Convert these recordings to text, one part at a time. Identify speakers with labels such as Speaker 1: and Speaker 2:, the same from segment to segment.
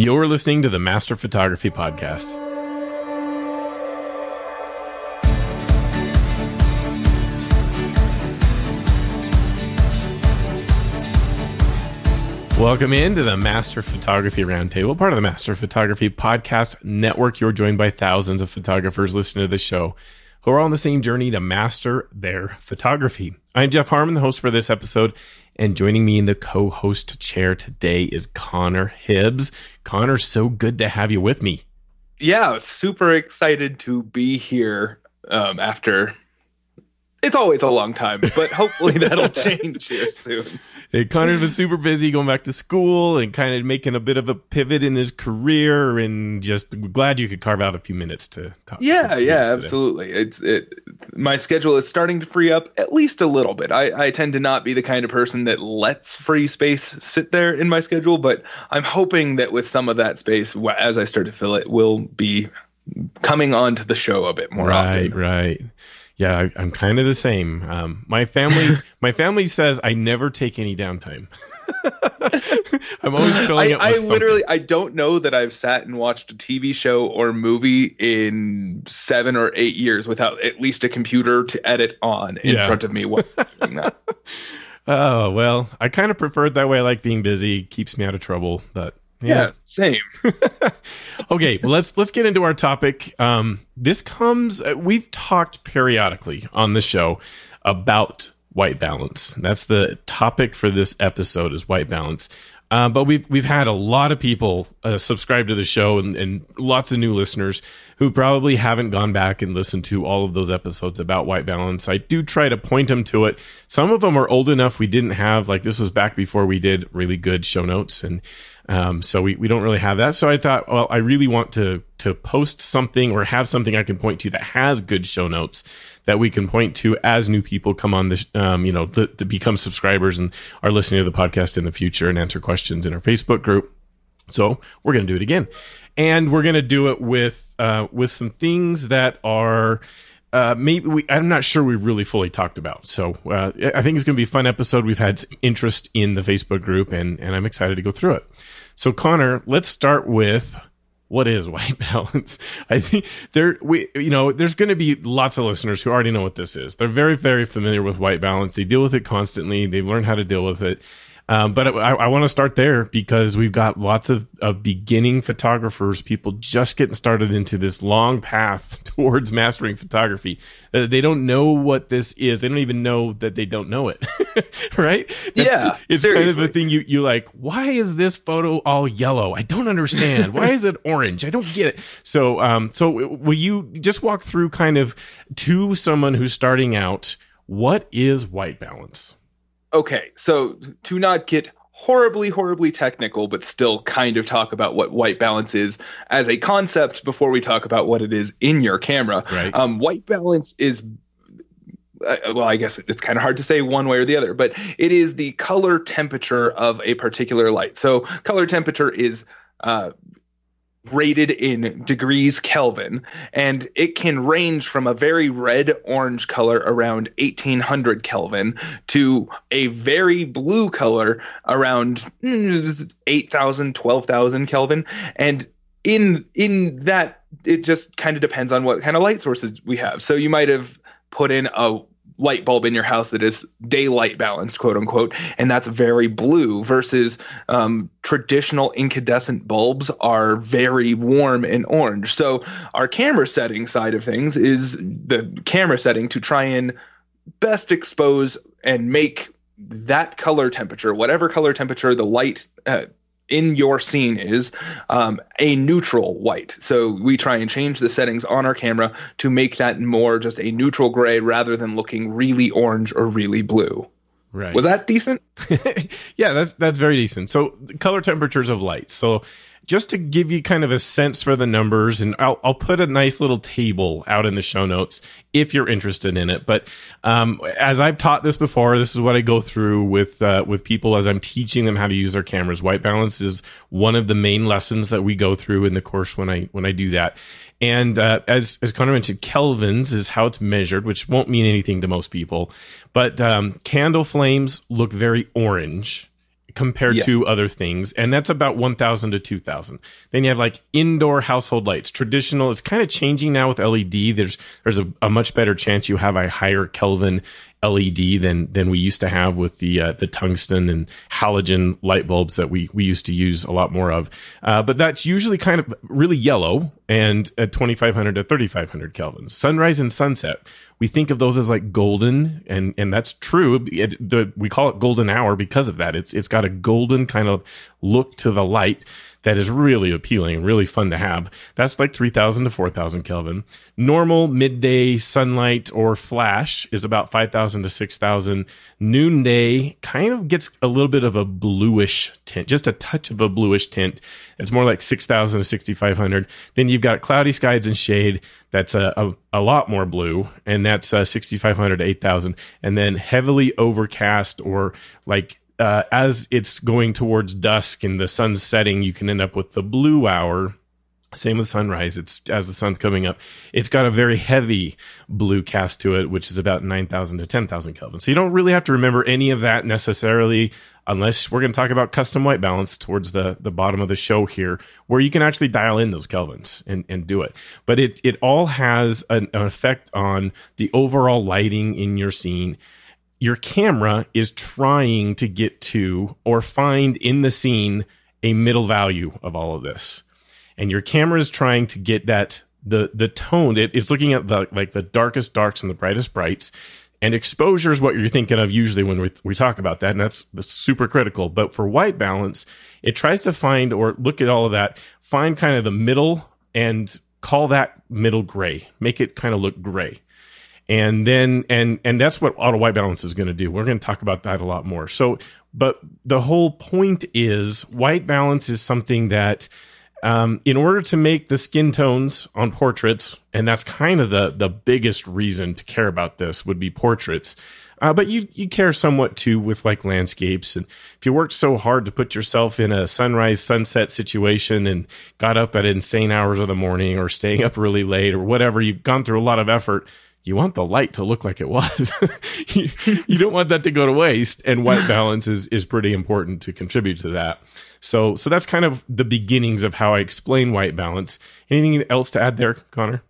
Speaker 1: You're listening to the Master Photography Podcast. Welcome into the Master Photography Roundtable, part of the Master Photography Podcast Network. You're joined by thousands of photographers listening to the show who are on the same journey to master their photography. I'm Jeff Harmon, the host for this episode, and joining me in the co host chair today is Connor Hibbs. Connor, so good to have you with me.
Speaker 2: Yeah, super excited to be here um, after it's always a long time, but hopefully that'll change here soon.
Speaker 1: It kind of been super busy going back to school and kind of making a bit of a pivot in his career, and just glad you could carve out a few minutes to talk.
Speaker 2: Yeah, to yeah, absolutely. It's it. My schedule is starting to free up at least a little bit. I, I tend to not be the kind of person that lets free space sit there in my schedule, but I'm hoping that with some of that space, as I start to fill it, will be coming onto the show a bit more
Speaker 1: right,
Speaker 2: often.
Speaker 1: Right, right. Yeah, I, am kind of the same. Um, my family, my family says I never take any downtime. I'm always filling
Speaker 2: I, I literally, I don't know that I've sat and watched a TV show or movie in seven or eight years without at least a computer to edit on in yeah. front of me.
Speaker 1: oh well, I kind of prefer it that way. I like being busy; keeps me out of trouble. But
Speaker 2: yeah, yeah same.
Speaker 1: okay, well, let's let's get into our topic. Um, this comes. Uh, we've talked periodically on the show about white balance. That's the topic for this episode is white balance. Uh, but we've we've had a lot of people uh, subscribe to the show and, and lots of new listeners who probably haven't gone back and listened to all of those episodes about white balance. I do try to point them to it. Some of them are old enough we didn't have like this was back before we did really good show notes and um, so we, we don't really have that. So I thought, well, I really want to to post something or have something I can point to that has good show notes that we can point to as new people come on the um, you know to, become subscribers and are listening to the podcast in the future and answer questions in our Facebook group. So we're going to do it again, and we're going to do it with uh, with some things that are uh, maybe we, I'm not sure we've really fully talked about. So uh, I think it's going to be a fun episode. We've had interest in the Facebook group, and and I'm excited to go through it. So Connor, let's start with what is white balance. I think there we you know there's going to be lots of listeners who already know what this is. They're very very familiar with white balance. They deal with it constantly. They've learned how to deal with it. Um, but I, I want to start there because we've got lots of, of beginning photographers, people just getting started into this long path towards mastering photography. Uh, they don't know what this is. They don't even know that they don't know it. right?
Speaker 2: That's, yeah.
Speaker 1: It's seriously. kind of a thing you, you like, why is this photo all yellow? I don't understand. why is it orange? I don't get it. So, um, so will you just walk through kind of to someone who's starting out, what is white balance?
Speaker 2: Okay, so to not get horribly, horribly technical, but still kind of talk about what white balance is as a concept before we talk about what it is in your camera.
Speaker 1: Right.
Speaker 2: Um, white balance is uh, well, I guess it's kind of hard to say one way or the other, but it is the color temperature of a particular light. So, color temperature is uh, rated in degrees Kelvin, and it can range from a very red orange color around 1800 Kelvin to a very blue color around mm, 8000, 12,000 Kelvin. And in in that, it just kind of depends on what kind of light sources we have. So you might have put in a light bulb in your house that is daylight balanced, quote unquote, and that's very blue versus um, traditional incandescent bulbs are very warm and orange. So our camera setting side of things is the camera setting to try and best expose and make that color temperature, whatever color temperature the light uh, in your scene is um, a neutral white. So we try and change the settings on our camera to make that more just a neutral gray rather than looking really orange or really blue.
Speaker 1: Right.
Speaker 2: Was that decent?
Speaker 1: yeah, that's that's very decent. So color temperatures of light. So just to give you kind of a sense for the numbers, and I'll, I'll put a nice little table out in the show notes if you're interested in it. But um, as I've taught this before, this is what I go through with uh, with people as I'm teaching them how to use their cameras. White balance is one of the main lessons that we go through in the course when I when I do that. And uh, as as Connor mentioned, kelvins is how it's measured, which won't mean anything to most people. But um, candle flames look very orange compared
Speaker 2: Yeah.
Speaker 1: to other things. And that's about 1000 to 2000. Then you have like indoor household lights, traditional. It's kind of changing now with LED. There's, there's a, a much better chance you have a higher Kelvin LED than, than we used to have with the, uh, the tungsten and halogen light bulbs that we, we used to use a lot more of. Uh, but that's usually kind of really yellow and at 2500 to 3500 kelvins. Sunrise and sunset, we think of those as like golden and, and that's true. It, the, we call it golden hour because of that. It's, it's got a golden kind of look to the light that is really appealing really fun to have. That's like 3000 to 4000 Kelvin. Normal midday sunlight or flash is about 5000 to 6000. Noonday kind of gets a little bit of a bluish tint, just a touch of a bluish tint. It's more like 6000 to 6500. Then you've got cloudy skies and shade. That's a, a, a lot more blue, and that's uh, 6500 to 8000. And then heavily overcast or like uh, as it's going towards dusk and the sun's setting, you can end up with the blue hour. Same with sunrise. It's as the sun's coming up. It's got a very heavy blue cast to it, which is about 9,000 to 10,000 Kelvin. So you don't really have to remember any of that necessarily unless we're going to talk about custom white balance towards the, the bottom of the show here, where you can actually dial in those kelvins and, and do it. But it, it all has an, an effect on the overall lighting in your scene your camera is trying to get to or find in the scene a middle value of all of this. And your camera is trying to get that the the tone. It is looking at the like the darkest darks and the brightest brights. And exposure is what you're thinking of usually when we, we talk about that. And that's, that's super critical. But for white balance it tries to find or look at all of that find kind of the middle and call that middle gray. Make it kind of look gray and then and and that's what auto white balance is going to do. We're going to talk about that a lot more. So but the whole point is white balance is something that um, in order to make the skin tones on portraits and that's kind of the the biggest reason to care about this would be portraits uh, but you you care somewhat too with like landscapes. And if you worked so hard to put yourself in a sunrise sunset situation and got up at insane hours of the morning or staying up really late or whatever you've gone through a lot of effort you want the light to look like it was. you, you, don't want that to go to waste. And white balance is, is pretty important to contribute to that. So, so that's kind of the beginnings of how I explain white balance. Anything else to add there, Connor?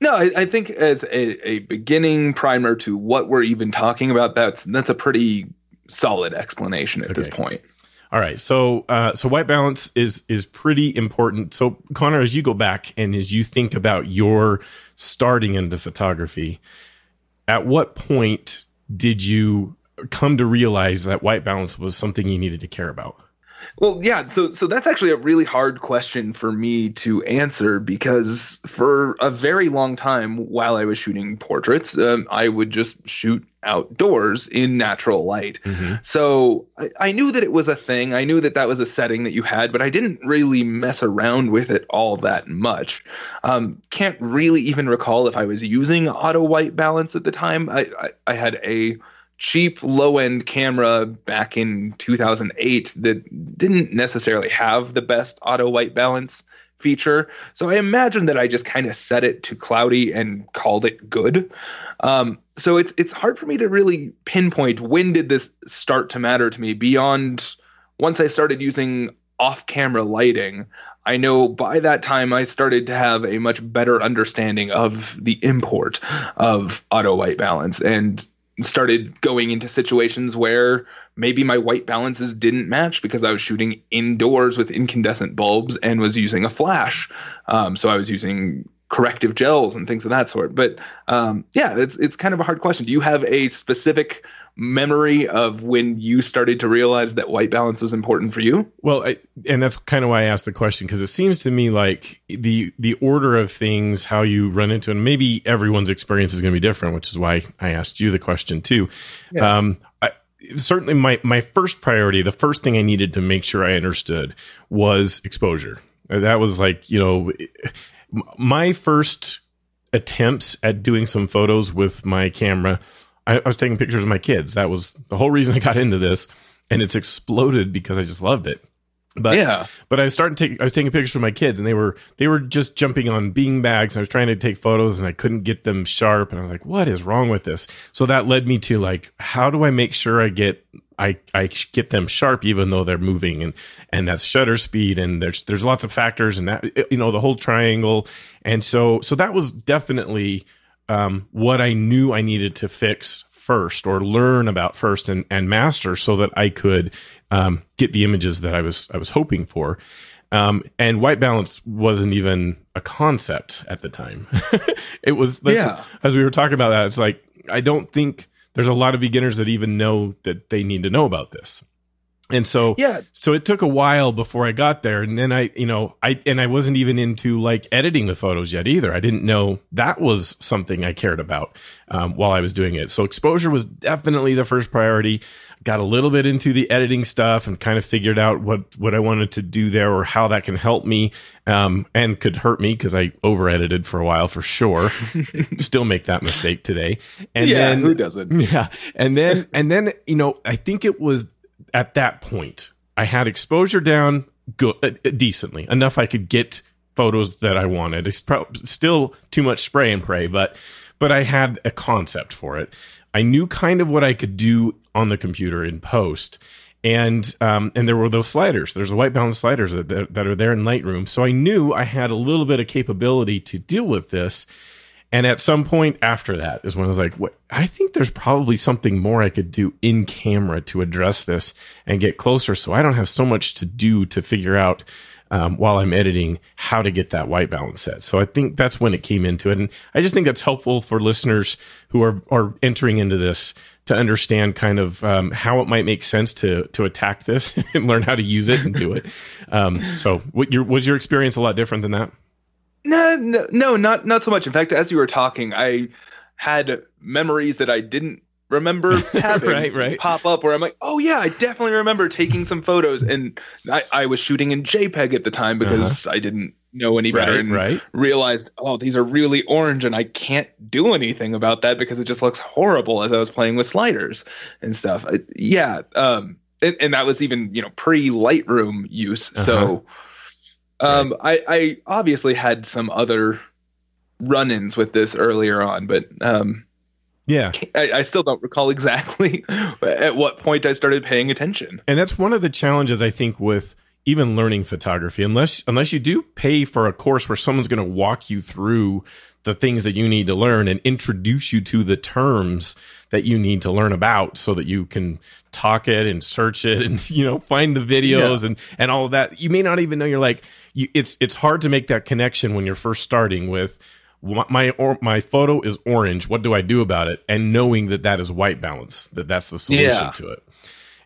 Speaker 2: No, I, I think as a, a beginning primer to what we're even talking about, that's that's a pretty solid explanation at okay. this point.
Speaker 1: All right, so uh, so white balance is is pretty important. So Connor, as you go back and as you think about your starting into photography, at what point did you come to realize that white balance was something you needed to care about?
Speaker 2: Well, yeah, so so that's actually a really hard question for me to answer because for a very long time while I was shooting portraits, um, I would just shoot outdoors in natural light. Mm-hmm. So I, I, knew that it was a thing. I knew that that was a setting that you had, but I didn't really mess around with it all that much. Um, can't really even recall if I was using auto white balance at the time. I, I, I had a cheap low end camera back in 2008 that didn't necessarily have the best auto white balance feature. So I imagine that I just kind of set it to cloudy and called it good. Um, so it's it's hard for me to really pinpoint when did this start to matter to me beyond once I started using off camera lighting. I know by that time I started to have a much better understanding of the import of auto white balance and started going into situations where maybe my white balances didn't match because I was shooting indoors with incandescent bulbs and was using a flash. Um, so I was using corrective gels and things of that sort. But um, yeah, it's it's kind of a hard question. Do you have a specific memory of when you started to realize that white balance was important for you?
Speaker 1: Well, I, and that's kind of why I asked the question because it seems to me like the the order of things, how you run into, it, and maybe everyone's experience is going to be different, which is why I asked you the question too. Yeah. Um, certainly, my my first priority, the first thing I needed to make sure I understood was exposure. That was like you know my first attempts at doing some photos with my camera, I, I, was taking pictures of my kids. That was the whole reason I got into this, and it's exploded because I just loved it. But yeah, but I started taking I was taking pictures of my kids, and they were they were just jumping on bean bags. And I was trying to take photos, and I couldn't get them sharp. And I'm like, what is wrong with this? So that led me to like, how do I make sure I get I I get them sharp even though they're moving, and and that's shutter speed, and there's there's lots of factors, and that you know the whole triangle, and so so that was definitely um, what I knew I needed to fix first or learn about first and, and master so that I could um, get the images that I was I was hoping for. Um, and white balance wasn't even a concept at the time. it was, yeah. as we were talking about that, it's like, I don't think there's a lot of beginners that even know that they need to know about this. And so,
Speaker 2: yeah.
Speaker 1: So it took a while before I got there, and then I, you know, I and I wasn't even into like editing the photos yet either. I didn't know that was something I cared about um, while I was doing it. So exposure was definitely the first priority. Got a little bit into the editing stuff and kind of figured out what what I wanted to do there or how that can help me um, and could hurt me because I over edited for a while for sure. Still make that mistake today. And
Speaker 2: yeah,
Speaker 1: then
Speaker 2: who doesn't?
Speaker 1: Yeah, and then and then you know I think it was at that point, I had exposure down good, uh, decently enough. I could get photos that I wanted. It's pro- still too much spray and pray, but but I had a concept for it. I knew kind of what I could do on the computer in post, and um, and there were those sliders. There's white balance sliders that, that are there in Lightroom, so I knew I had a little bit of capability to deal with this. And at some point after that is when I was like, what, I think there's probably something more I could do in camera to address this and get closer. So I don't have so much to do to figure out um, while I'm editing how to get that white balance set. So I think that's when it came into it. And I just think that's helpful for listeners who are, are entering into this to understand kind of um, how it might make sense to to attack this and learn how to use it and do it. Um, so what your, was your experience a lot different than that?
Speaker 2: No, no, no, not not so much. In fact, as you were talking, I had memories that I didn't remember having
Speaker 1: right, right.
Speaker 2: pop up where I'm like, oh yeah, I definitely remember taking some photos, and I, I was shooting in JPEG at the time because uh-huh. I didn't know any better
Speaker 1: right,
Speaker 2: and
Speaker 1: right.
Speaker 2: realized, oh, these are really orange, and I can't do anything about that because it just looks horrible as I was playing with sliders and stuff. Uh, yeah, um, and, and, that was even you know pre Lightroom use, uh-huh. so um, I, I obviously had some other run-ins with this earlier on, but um,
Speaker 1: yeah,
Speaker 2: I, I, still don't recall exactly at what point I started paying attention.
Speaker 1: And that's one of the challenges I think with even learning photography, unless unless you do pay for a course where someone's going to walk you through the things that you need to learn and introduce you to the terms that you need to learn about so that you can talk it and search it and you know find the videos yeah. and and all of that you may not even know you're like you, it's it's hard to make that connection when you're first starting with my or my photo is orange what do i do about it and knowing that that is white balance that that's the solution yeah. to it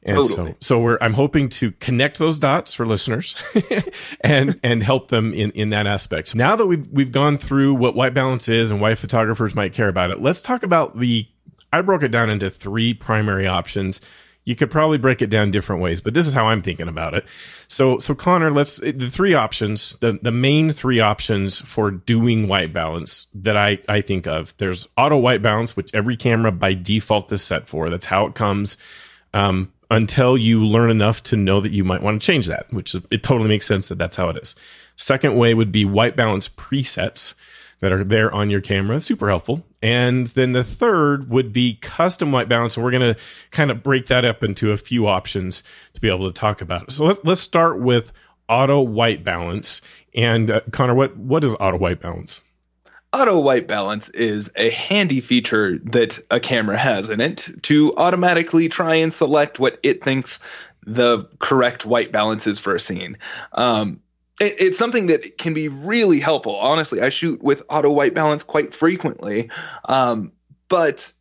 Speaker 1: and totally. so, so we're I'm hoping to connect those dots for listeners and and help them in in that aspect. So now that we've we've gone through what white balance is and why photographers might care about it, let's talk about the. I broke it down into three primary options. You could probably break it down different ways, but this is how I'm thinking about it. So, so Connor, let's the three options, the the main three options for doing white balance that I I think of. There's auto white balance, which every camera by default is set for. That's how it comes. Um, until you learn enough to know that you might want to change that, which it totally makes sense that that's how it is. Second way would be white balance presets that are there on your camera. Super helpful. And then the third would be custom white balance. And we're going to kind of break that up into a few options to be able to talk about. So let, us start with auto white balance. And uh, Connor, what, what is auto white balance?
Speaker 2: Auto white balance is a handy feature that a camera has in it to automatically try and select what it thinks the correct white balance is for a scene. Um, it, it's something that can be really helpful. Honestly, I shoot with auto white balance quite frequently, um, but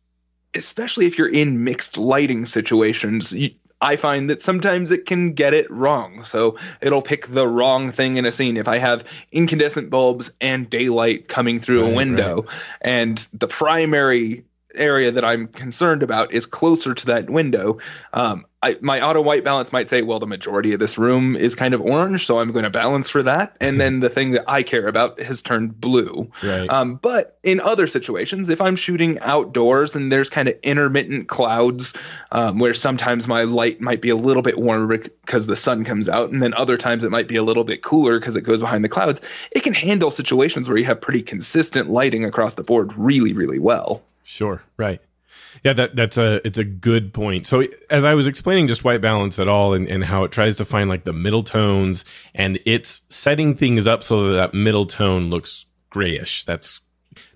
Speaker 2: especially if you're in mixed lighting situations, you, I find that sometimes it can get it wrong. So it'll pick the wrong thing in a scene. If I have incandescent bulbs and daylight coming through right, a window, right. and the primary area that I'm concerned about is closer to that window, um, I, my auto white balance might say, well, the majority of this room is kind of orange, so I'm going to balance for that. And then the thing that I care about has turned blue.
Speaker 1: Right.
Speaker 2: Um, but in other situations, if I'm shooting outdoors and there's kind of intermittent clouds um, where sometimes my light might be a little bit warmer because the sun comes out, and then other times it might be a little bit cooler because it goes behind the clouds, it can handle situations where you have pretty consistent lighting across the board really, really well.
Speaker 1: Sure. Right. Yeah, that that's a it's a good point. So as I was explaining just white balance at all and, and how it tries to find like the middle tones and it's setting things up so that, that middle tone looks grayish. That's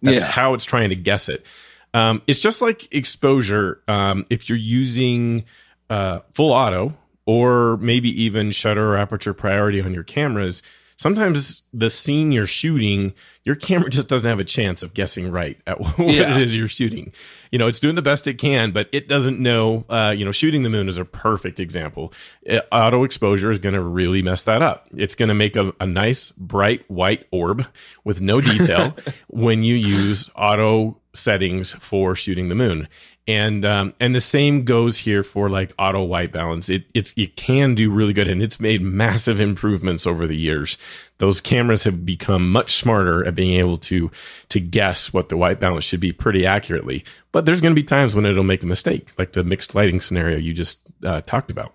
Speaker 1: that's yeah. how it's trying to guess it. Um, it's just like exposure. Um, if you're using uh, full auto or maybe even shutter or aperture priority on your cameras, sometimes the scene you're shooting, your camera just doesn't have a chance of guessing right at what yeah. it is you're shooting. You know, it's doing the best it can, but it doesn't know. Uh, you know, shooting the moon is a perfect example. It, uh, auto exposure is going to really mess that up. It's going to make a, a nice bright white orb with no detail when you use auto settings for shooting the moon and um, and the same goes here for like auto white balance. It it's it can do really good, and it's made massive improvements over the years. Those cameras have become much smarter at being able to to guess what the white balance should be pretty accurately. But there's going to be times when it'll make a mistake, like the mixed lighting scenario you just uh, talked about.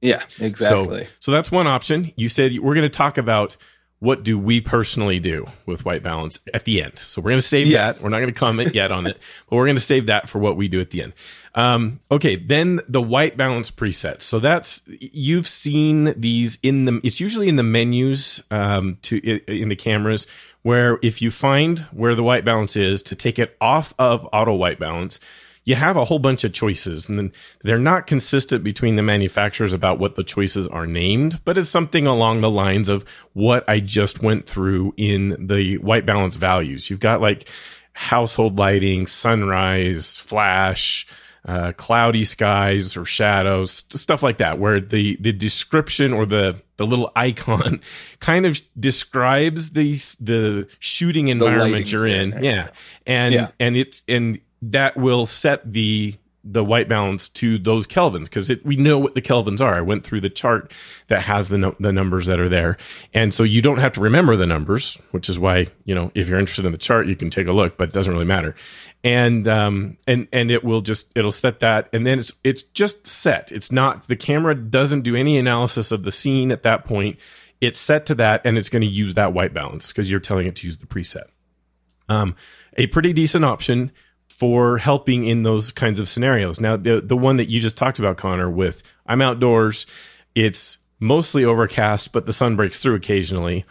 Speaker 2: Yeah, exactly.
Speaker 1: So, so that's one option. You said we're going to talk about what do we personally do with white balance at the end? So we're going to save yes. that. We're not going to comment yet on it, but we're going to save that for what we do at the end. Um, okay, then the white balance presets. So that's you've seen these in the. It's usually in the menus um, to in the cameras where if you find where the white balance is to take it off of auto white balance you have a whole bunch of choices and then they're not consistent between the manufacturers about what the choices are named, but it's something along the lines of what I just went through in the white balance values. You've got like household lighting, sunrise, flash, uh, cloudy skies or shadows, stuff like that, where the, the description or the, the little icon kind of describes the, the shooting environment the you're in. Yeah. And, yeah. and it's, and that will set the the white balance to those kelvins because we know what the kelvins are. I went through the chart that has the no, the numbers that are there, and so you don't have to remember the numbers, which is why you know if you're interested in the chart, you can take a look, but it doesn't really matter. And um and and it will just it'll set that, and then it's it's just set. It's not the camera doesn't do any analysis of the scene at that point. It's set to that, and it's going to use that white balance because you're telling it to use the preset. Um, a pretty decent option for helping in those kinds of scenarios. Now, the the one that you just talked about, Connor, with I'm outdoors, it's mostly overcast, but the sun breaks through occasionally.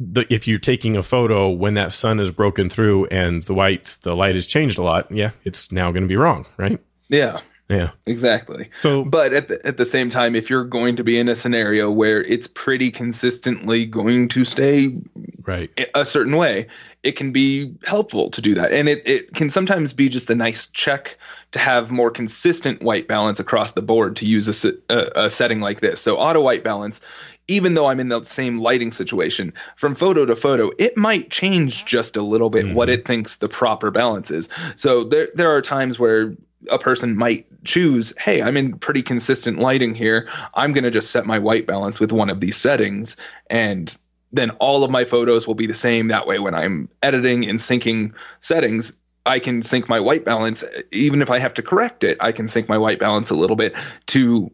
Speaker 1: The, if you're taking a photo when that sun is broken through and the white the light has changed a lot, yeah, it's now going to be wrong, right?
Speaker 2: Yeah.
Speaker 1: Yeah.
Speaker 2: Exactly. So but at the, at the same time if you're going to be in a scenario where it's pretty consistently going to stay
Speaker 1: right
Speaker 2: a certain way, it can be helpful to do that. And it, it can sometimes be just a nice check to have more consistent white balance across the board to use a, a, a setting like this. So auto white balance, even though I'm in the same lighting situation, from photo to photo, it might change just a little bit mm-hmm. what it thinks the proper balance is. So there there are times where a person might choose, hey, I'm in pretty consistent lighting here. I'm going to just set my white balance with one of these settings and then all of my photos will be the same. That way, when I'm editing and syncing settings, I can sync my white balance. Even if I have to correct it, I can sync my white balance a little bit to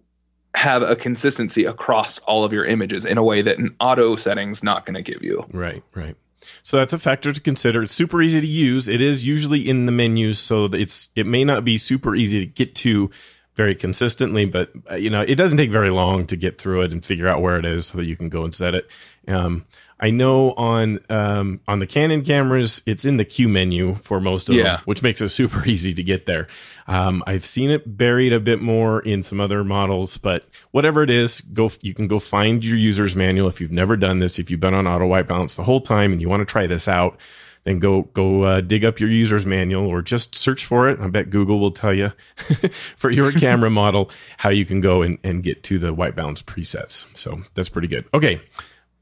Speaker 2: have a consistency across all of your images in a way that an auto setting's not going to give you.
Speaker 1: Right, right. So that's a factor to consider. It's super easy to use. It is usually in the menus, so it's it may not be super easy to get to very consistently, but uh, you know, it doesn't take very long to get through it and figure out where it is so that you can go and set it. Um, I know on um, on the Canon cameras, it's in the Q menu for most of yeah. them, which makes it super easy to get there. Um, I've seen it buried a bit more in some other models, but whatever it is, go. You can go find your user's manual if you've never done this. If you've been on auto white balance the whole time and you want to try this out, then go go uh, dig up your user's manual or just search for it. I bet Google will tell you for your camera model how you can go and, and get to the white balance presets. So that's pretty good. Okay.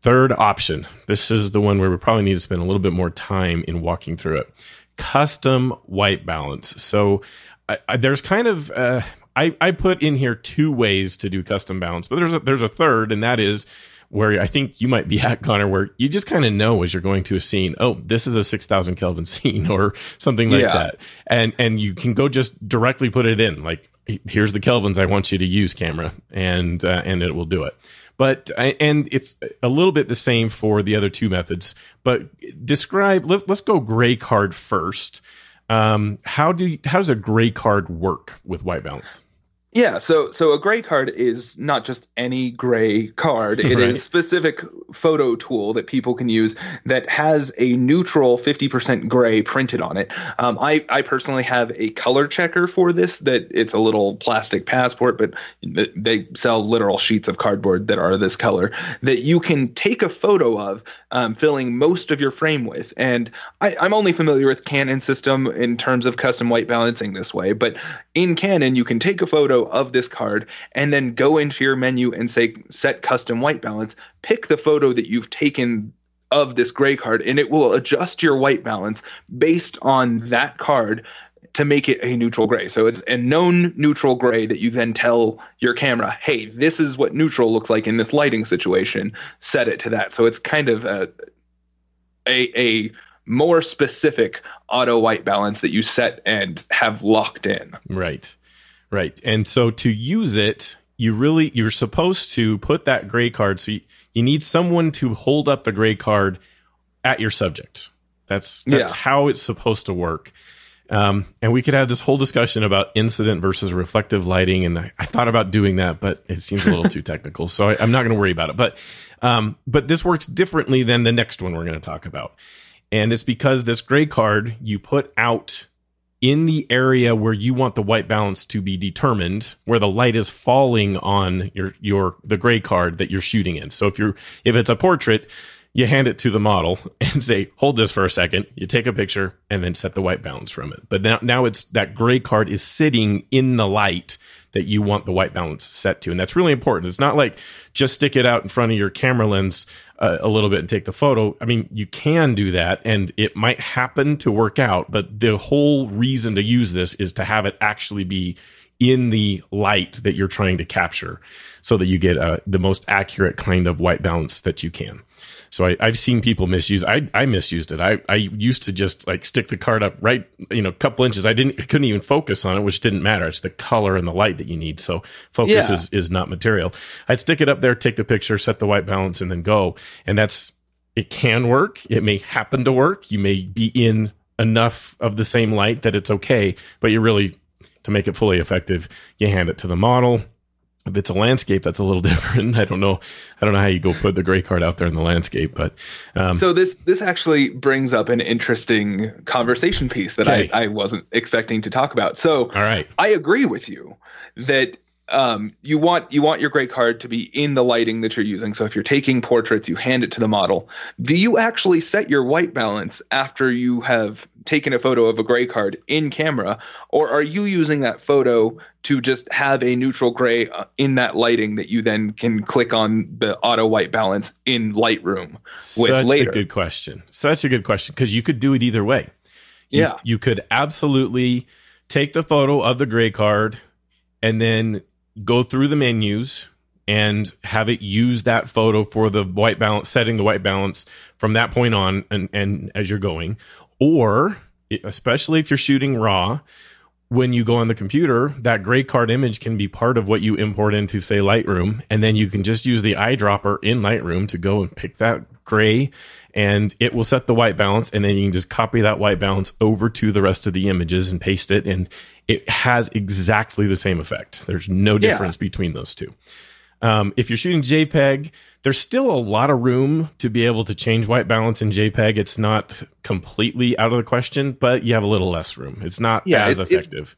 Speaker 1: Third option. This is the one where we probably need to spend a little bit more time in walking through it. Custom white balance. So I, I, there's kind of uh, I, I put in here two ways to do custom balance, but there's a, there's a third, and that is where I think you might be at, Connor, where you just kind of know as you're going to a scene, oh, this is a 6000 Kelvin scene or something like yeah. that. And, and you can go just directly put it in like, here's the Kelvins I want you to use camera and, uh, and it will do it. But, and it's a little bit the same for the other two methods, but describe, let's, let's go gray card first. Um, how do you, how does a gray card work with white balance?
Speaker 2: Yeah, so so a gray card is not just any gray card. It right. is specific photo tool that people can use that has a neutral 50% gray printed on it. Um, I I personally have a color checker for this. That it's a little plastic passport, but they sell literal sheets of cardboard that are this color that you can take a photo of, um, filling most of your frame with. And I, I'm only familiar with Canon system in terms of custom white balancing this way, but in Canon you can take a photo of this card and then go into your menu and say set custom white balance, pick the photo that you've taken of this gray card and it will adjust your white balance based on that card to make it a neutral gray. So it's a known neutral gray that you then tell your camera, hey, this is what neutral looks like in this lighting situation. Set it to that. So it's kind of a a, a more specific auto white balance that you set and have locked in.
Speaker 1: Right. Right. And so to use it, you really you're supposed to put that gray card so you, you need someone to hold up the gray card at your subject. That's that's yeah. how it's supposed to work. Um, and we could have this whole discussion about incident versus reflective lighting, and I, I thought about doing that, but it seems a little too technical, so I, am not going to worry about it. But um, but this works differently than the next one we're going to talk about, and it's because this gray card you put out in the area where you want the white balance to be determined, where the light is falling on your your the gray card that you're shooting in. So if you're if it's a portrait, you hand it to the model and say, "Hold this for a second. You take a picture and then set the white balance from it. But now now it's that gray card is sitting in the light that you want the white balance set to. And that's really important. It's not like just stick it out in front of your camera lens uh, a little bit and take the photo. I mean, you can do that and it might happen to work out, but the whole reason to use this is to have it actually be in the light that you're trying to capture so that you get uh, the most accurate kind of white balance that you can. So I, have seen people misuse. I, I misused it. I, I used to just like stick the card up right, you know, a couple inches. I didn't, I couldn't even focus on it, which didn't matter. It's the color and the light that you need. So focus yeah. is, is not material. I'd stick it up there, take the picture, set the white balance and then go. And that's, it can work. It may happen to work. You may be in enough of the same light that it's okay, but you really, to make it fully effective, you hand it to the model if it's a landscape, that's a little different. I don't know. I don't know how you go put the gray card out there in the landscape, but
Speaker 2: um, so this this actually brings up an interesting conversation piece that okay. I, I wasn't expecting to talk about. So,
Speaker 1: all right,
Speaker 2: I agree with you that um, you want you want your gray card to be in the lighting that you're using. So if you're taking portraits, you hand it to the model. Do you actually set your white balance after you have taken a photo of a gray card in camera, or are you using that photo to just have a neutral gray uh, in that lighting that you then can click on the auto white balance in Lightroom with
Speaker 1: Such
Speaker 2: later?
Speaker 1: a good question. Such a good question because you could do it either way. You,
Speaker 2: yeah,
Speaker 1: you could absolutely take the photo of the gray card and then go through the menus and have it use that photo for the white balance, setting the white balance from that point on and, and as you're going. Or, especially if you're shooting raw, when you go on the computer, that gray card image can be part of what you import into, say, Lightroom. And then you can just use the eyedropper in Lightroom to go and pick that gray and it will set the white balance. And then you can just copy that white balance over to the rest of the images and paste it. And it has exactly the same effect. There's no difference yeah. between those two. Um, if you're shooting JPEG, there's still a lot of room to be able to change white balance in JPEG. It's not completely out of the question, but you have a little less room. It's not yeah, as it's, effective.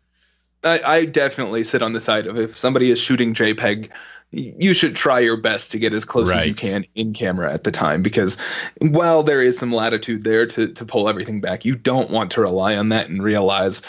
Speaker 2: It's, I, I definitely sit on the side of if somebody is shooting JPEG, you should try your best to get as close right. as you can in camera at the time because while there is some latitude there to, to pull everything back you don't want to rely on that and realize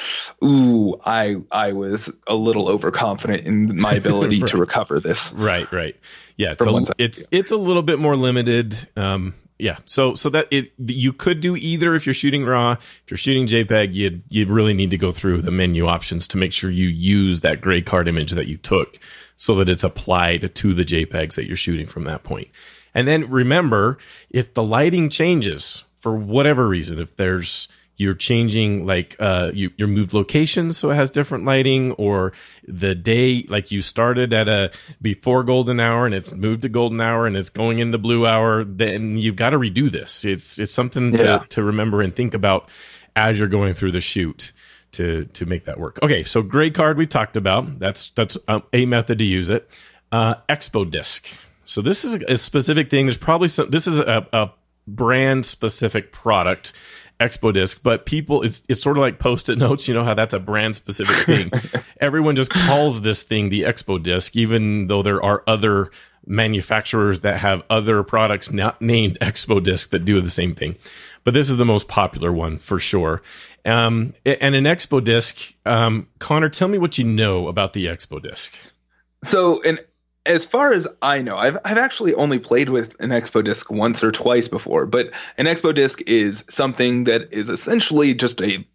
Speaker 2: ooh i i was a little overconfident in my ability right. to recover this.
Speaker 1: Right right. Yeah it's a, it's, it's a little bit more limited um yeah. So so that it you could do either if you're shooting raw if you're shooting jpeg you you really need to go through the menu options to make sure you use that gray card image that you took so that it's applied to the JPEGs that you're shooting from that point. And then remember, if the lighting changes for whatever reason, if there's you're changing like uh you your moved locations so it has different lighting or the day like you started at a before golden hour and it's moved to golden hour and it's going into blue hour then you've got to redo this it's it's something yeah. to to remember and think about as you're going through the shoot to to make that work. Okay, so gray card we talked about. That's that's a, a method to use it. Uh, Expo disc. So this is a, a specific thing. There's probably some. This is a, a brand specific product. Expo disc, but people, it's it's sort of like post-it notes. You know how that's a brand specific thing. Everyone just calls this thing the Expo disc, even though there are other manufacturers that have other products not named Expo disc that do the same thing. But this is the most popular one for sure. Um, and an Expo disc, um, Connor, tell me what you know about the Expo disc.
Speaker 2: So, and as far as I know, I've I've actually only played with an Expo disc once or twice before, but an Expo disc is something that is essentially just a,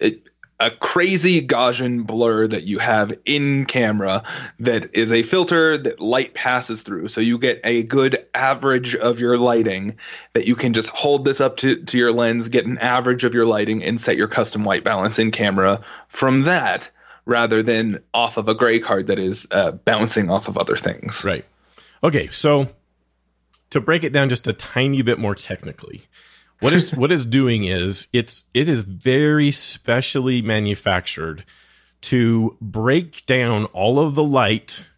Speaker 2: a a crazy Gaussian blur that you have in camera that is a filter that light passes through. So you get a good average of your lighting that you can just hold this up to, to your lens, get an average of your lighting, and set your custom white balance in camera from that rather than off of a gray card that is uh, bouncing off of other things.
Speaker 1: Right. Okay. So to break it down just a tiny bit more technically, what is what is doing is it's it is very specially manufactured to break down all of the light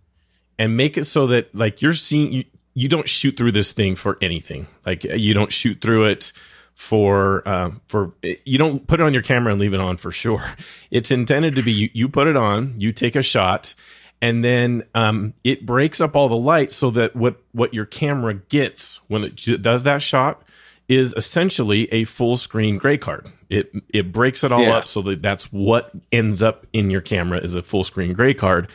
Speaker 1: and make it so that like you're seeing you, you don't shoot through this thing for anything. Like you don't shoot through it for um, for you don't put it on your camera and leave it on for sure. It's intended to be you, you put it on, you take a shot, and then um, it breaks up all the light so that what what your camera gets when it does that shot is essentially a full screen gray card. It it breaks it all yeah. up so that that's what ends up in your camera is a full screen gray card.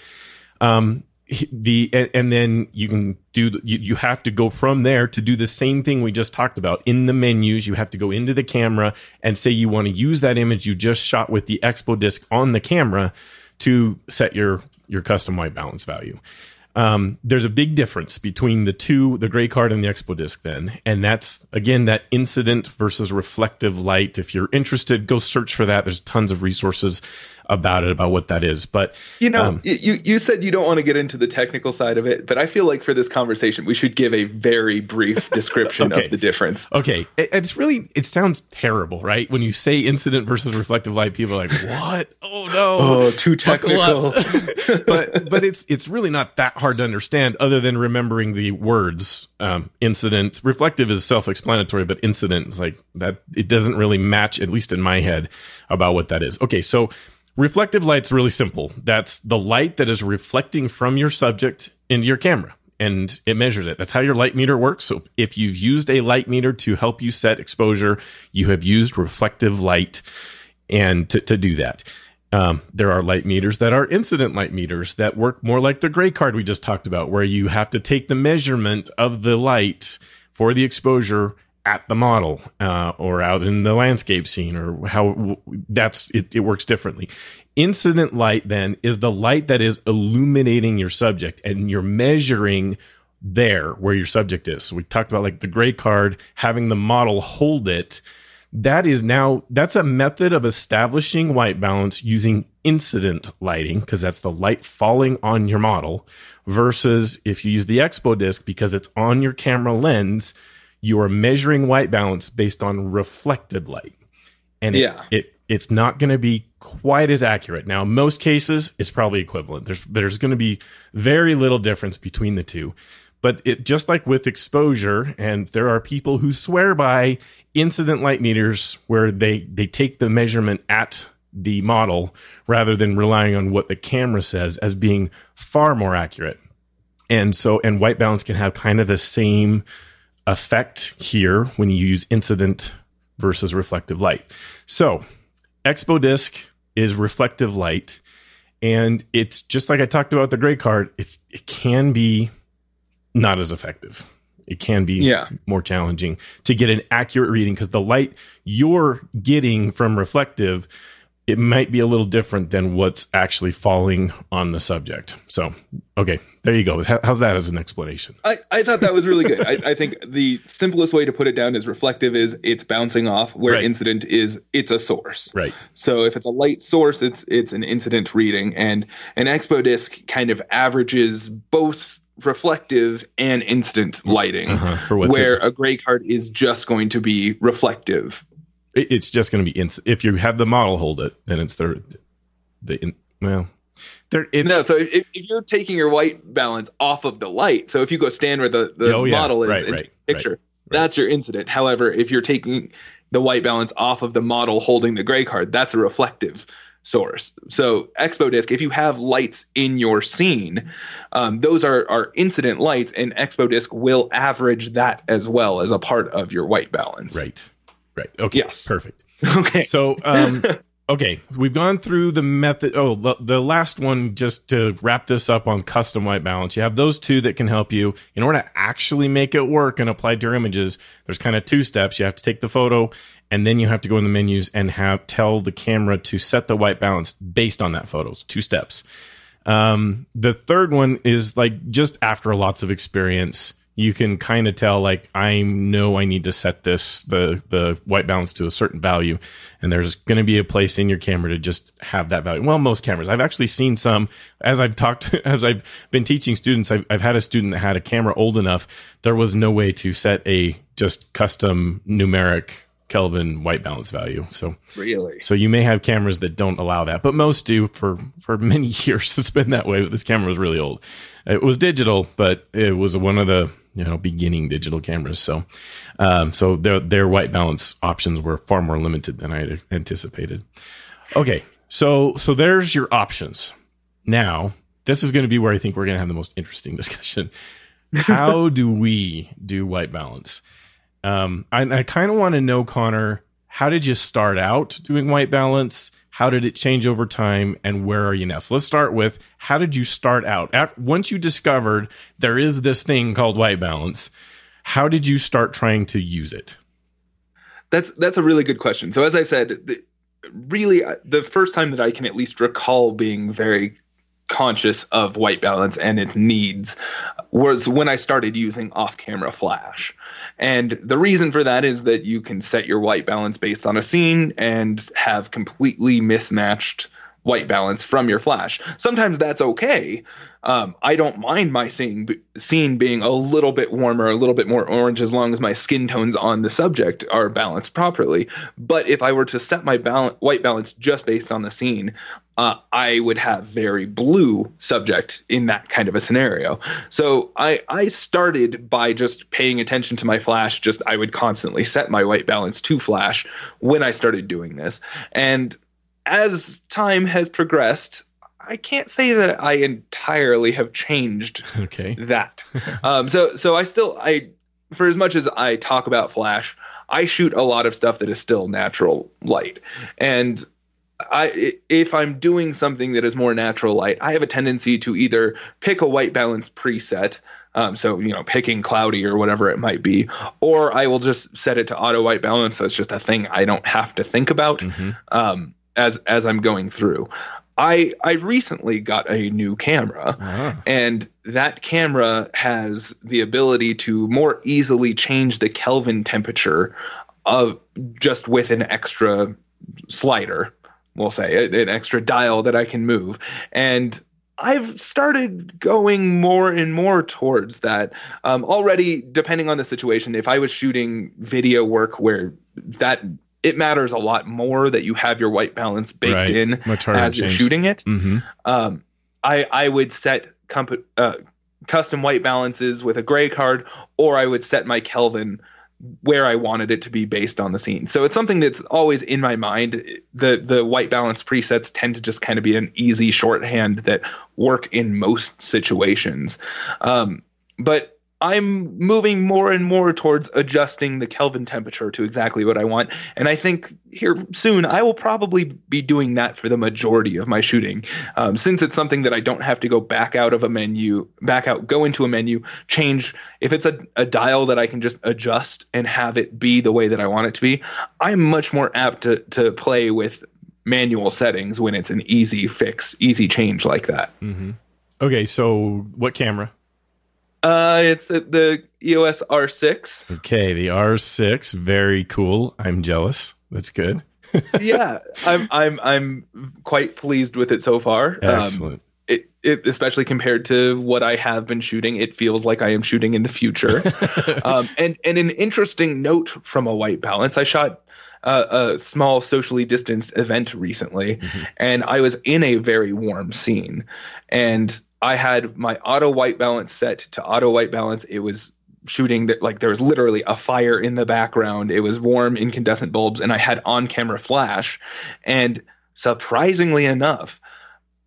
Speaker 1: Um, the and, and, then you can do you, you have to go from there to do the same thing we just talked about in the menus you have to go into the camera and say you want to use that image you just shot with the expo disc on the camera to set your your custom white balance value um, there's a big difference between the two, the gray card and the Expo disc, then. And that's, again, that incident versus reflective light. If you're interested, go search for that. There's tons of resources about it, about what that is. But
Speaker 2: you know, um, you you said you don't want to get into the technical side of it, but I feel like for this conversation, we should give a very brief description okay. of the difference.
Speaker 1: Okay, it, it's really it sounds terrible, right? When you say incident versus reflective light, people are like, "What? Oh no,
Speaker 2: oh too technical."
Speaker 1: but but it's it's really not that hard to understand, other than remembering the words. Um, incident reflective is self-explanatory, but incident is like that. It doesn't really match, at least in my head, about what that is. Okay, so Reflective light's really simple. That's the light that is reflecting from your subject into your camera and it measures it. That's how your light meter works. So if you've used a light meter to help you set exposure, you have used reflective light and to, to do that. Um, there are light meters that are incident light meters that work more like the gray card we just talked about, where you have to take the measurement of the light for the exposure at the model uh, or out in the landscape scene or how that's it, it works differently. Incident light then is the light that is illuminating your subject and you're measuring there where your subject is. So we talked about like the gray card having the model hold it. That is now that's a method of establishing white balance using incident lighting because that's the light falling on your model versus if you use the expo disc because it's on your camera lens you are measuring white balance based on reflected light. And yeah. it, it it's not going to be quite as accurate. Now, most cases, it's probably equivalent. There's there's going to be very little difference between the two. But it just like with exposure, and there are people who swear by incident light meters where they they take the measurement at the model rather than relying on what the camera says as being far more accurate. And so and white balance can have kind of the same effect here when you use incident versus reflective light. So, Expo Disc is reflective light, and it's just like I talked about the gray card. It's it can be not as effective. It can be yeah. more challenging to get an accurate reading because the light you're getting from reflective it might be a little different than what's actually falling on the subject. So, okay, there you go. How's that as an explanation?
Speaker 2: I, I thought that was really good. I, I, think the simplest way to put it down is reflective is it's bouncing off, where right. incident is it's a source.
Speaker 1: Right.
Speaker 2: So if it's a light source, it's it's an incident reading, and an expo disc kind of averages both reflective and incident lighting, uh-huh. where it? a gray card is just going to be reflective
Speaker 1: it's just going to be ins- if you have the model hold it, then it's the the in, well. There, it's,
Speaker 2: no, so if, if you're taking your white balance off of the light, so if you go stand where the, the
Speaker 1: Oh, yeah.
Speaker 2: model is
Speaker 1: Right,
Speaker 2: and
Speaker 1: right,
Speaker 2: picture, that's your incident. However, if you're taking the white balance off of the model holding the gray card, that's a reflective source. So Expo Disc, if you have lights in your scene, um, those are, are incident lights, and Expo Disc will average that as well as a part of your white balance.
Speaker 1: right, right. Okay,
Speaker 2: Yes.
Speaker 1: perfect.
Speaker 2: Okay.
Speaker 1: So, um, okay, we've gone through the method. Oh, the, the last one, just to wrap this up on custom white balance, you have those two that can help you. In order to actually make it work and apply to your images, there's kind of two steps. You have to take the photo, and then you have to go in the menus and have tell the camera to set the white balance based on that photo. It's two steps. Um, the third one is like just after lots of experience, you can kind of tell like I know I need to set this the the white balance to a certain value, and there's going to be a place in your camera to just have that value. Well, most cameras. I've actually seen some as I've talked as I've been teaching students. I've I've had a student that had a camera old enough there was no way to set a just custom numeric Kelvin white balance value. So
Speaker 2: really?
Speaker 1: so you may have cameras that don't allow that, but most do for for many years. It's been that way. But this camera was really old. It was digital, but it was one of the you know beginning digital cameras. So um, so their their white balance options were far more limited than I had anticipated. Okay, so so there's your options. Now this is going to be where I think we're going to have the most interesting discussion. How do we do white balance? Um, I, I kind of want to know, Connor, how did you start out doing white balance? How did it change over time, and where are you now? So let's start with how did you start out? After, once you discovered there is this thing called white balance, how did you start trying to use it?
Speaker 2: That's that's a really good question. So as I said, the, really uh, the first time that I can at least recall being very conscious of white balance and its needs was when I started using off-camera flash. And the reason for that is that you can set your white balance based on a scene and have completely mismatched white balance from your flash. Sometimes that's okay. Um, I don't mind my scene scene being a little bit warmer, a little bit more orange, as long as my skin tones on the subject are balanced properly. But if I were to set my white balance just based on the scene, uh, I would have very blue subject in that kind of a scenario. So I I started by just paying attention to my flash. Just I would constantly set my white balance to flash when I started doing this, and as time has progressed, I can't say that I entirely have changed
Speaker 1: Okay.
Speaker 2: that. um, so so I still I for as much as I talk about Flash, I shoot a lot of stuff that is still natural light, and I if I'm doing something that is more natural light, I have a tendency to either pick a white balance preset. Um, so you know, picking cloudy or whatever it might be, or I will just set it to auto white balance. So it's just a thing I don't have to think about
Speaker 1: Mhm.
Speaker 2: um, as as I'm going through. I I recently got a new camera,
Speaker 1: Ah,
Speaker 2: and that camera has the ability to more easily change the Kelvin temperature of just with an extra slider, we'll say, an extra dial that I can move. And I've started going more and more towards that. Um, already, depending on the situation, if I was shooting video work where that it matters a lot more that you have your white balance baked
Speaker 1: Right.
Speaker 2: in as you're
Speaker 1: change.
Speaker 2: shooting it,
Speaker 1: hmm
Speaker 2: um, I I would set comp- uh, custom white balances with a gray card, or I would set my Kelvin where I wanted it to be based on the scene. So it's something that's always in my mind. The the white balance presets tend to just kind of be an easy shorthand that work in most situations. Um, but I'm moving more and more towards adjusting the Kelvin temperature to exactly what I want. And I think here soon I will probably be doing that for the majority of my shooting. Um, since it's something that I don't have to go back out of a menu, back out, go into a menu, change. If it's a, a dial that I can just adjust and have it be the way that I want it to be, I'm much more apt to, to play with manual settings when it's an easy fix, easy change like that.
Speaker 1: hmm Okay, so what camera?
Speaker 2: Uh, it's the, the EOS R6.
Speaker 1: Okay, the R6, very cool. I'm jealous. That's good.
Speaker 2: yeah, I'm I'm I'm quite pleased with it so far. Um,
Speaker 1: Excellent.
Speaker 2: it, it especially compared to what I have been shooting, it feels like I am shooting in the future. um, and and an interesting note from a white balance, I shot a, a small socially distanced event recently, mm-hmm. and I was in a very warm scene, and I had my auto white balance set to auto white balance. It was shooting that like there was literally a fire in the background. It was warm incandescent bulbs, and I had on camera flash, and surprisingly enough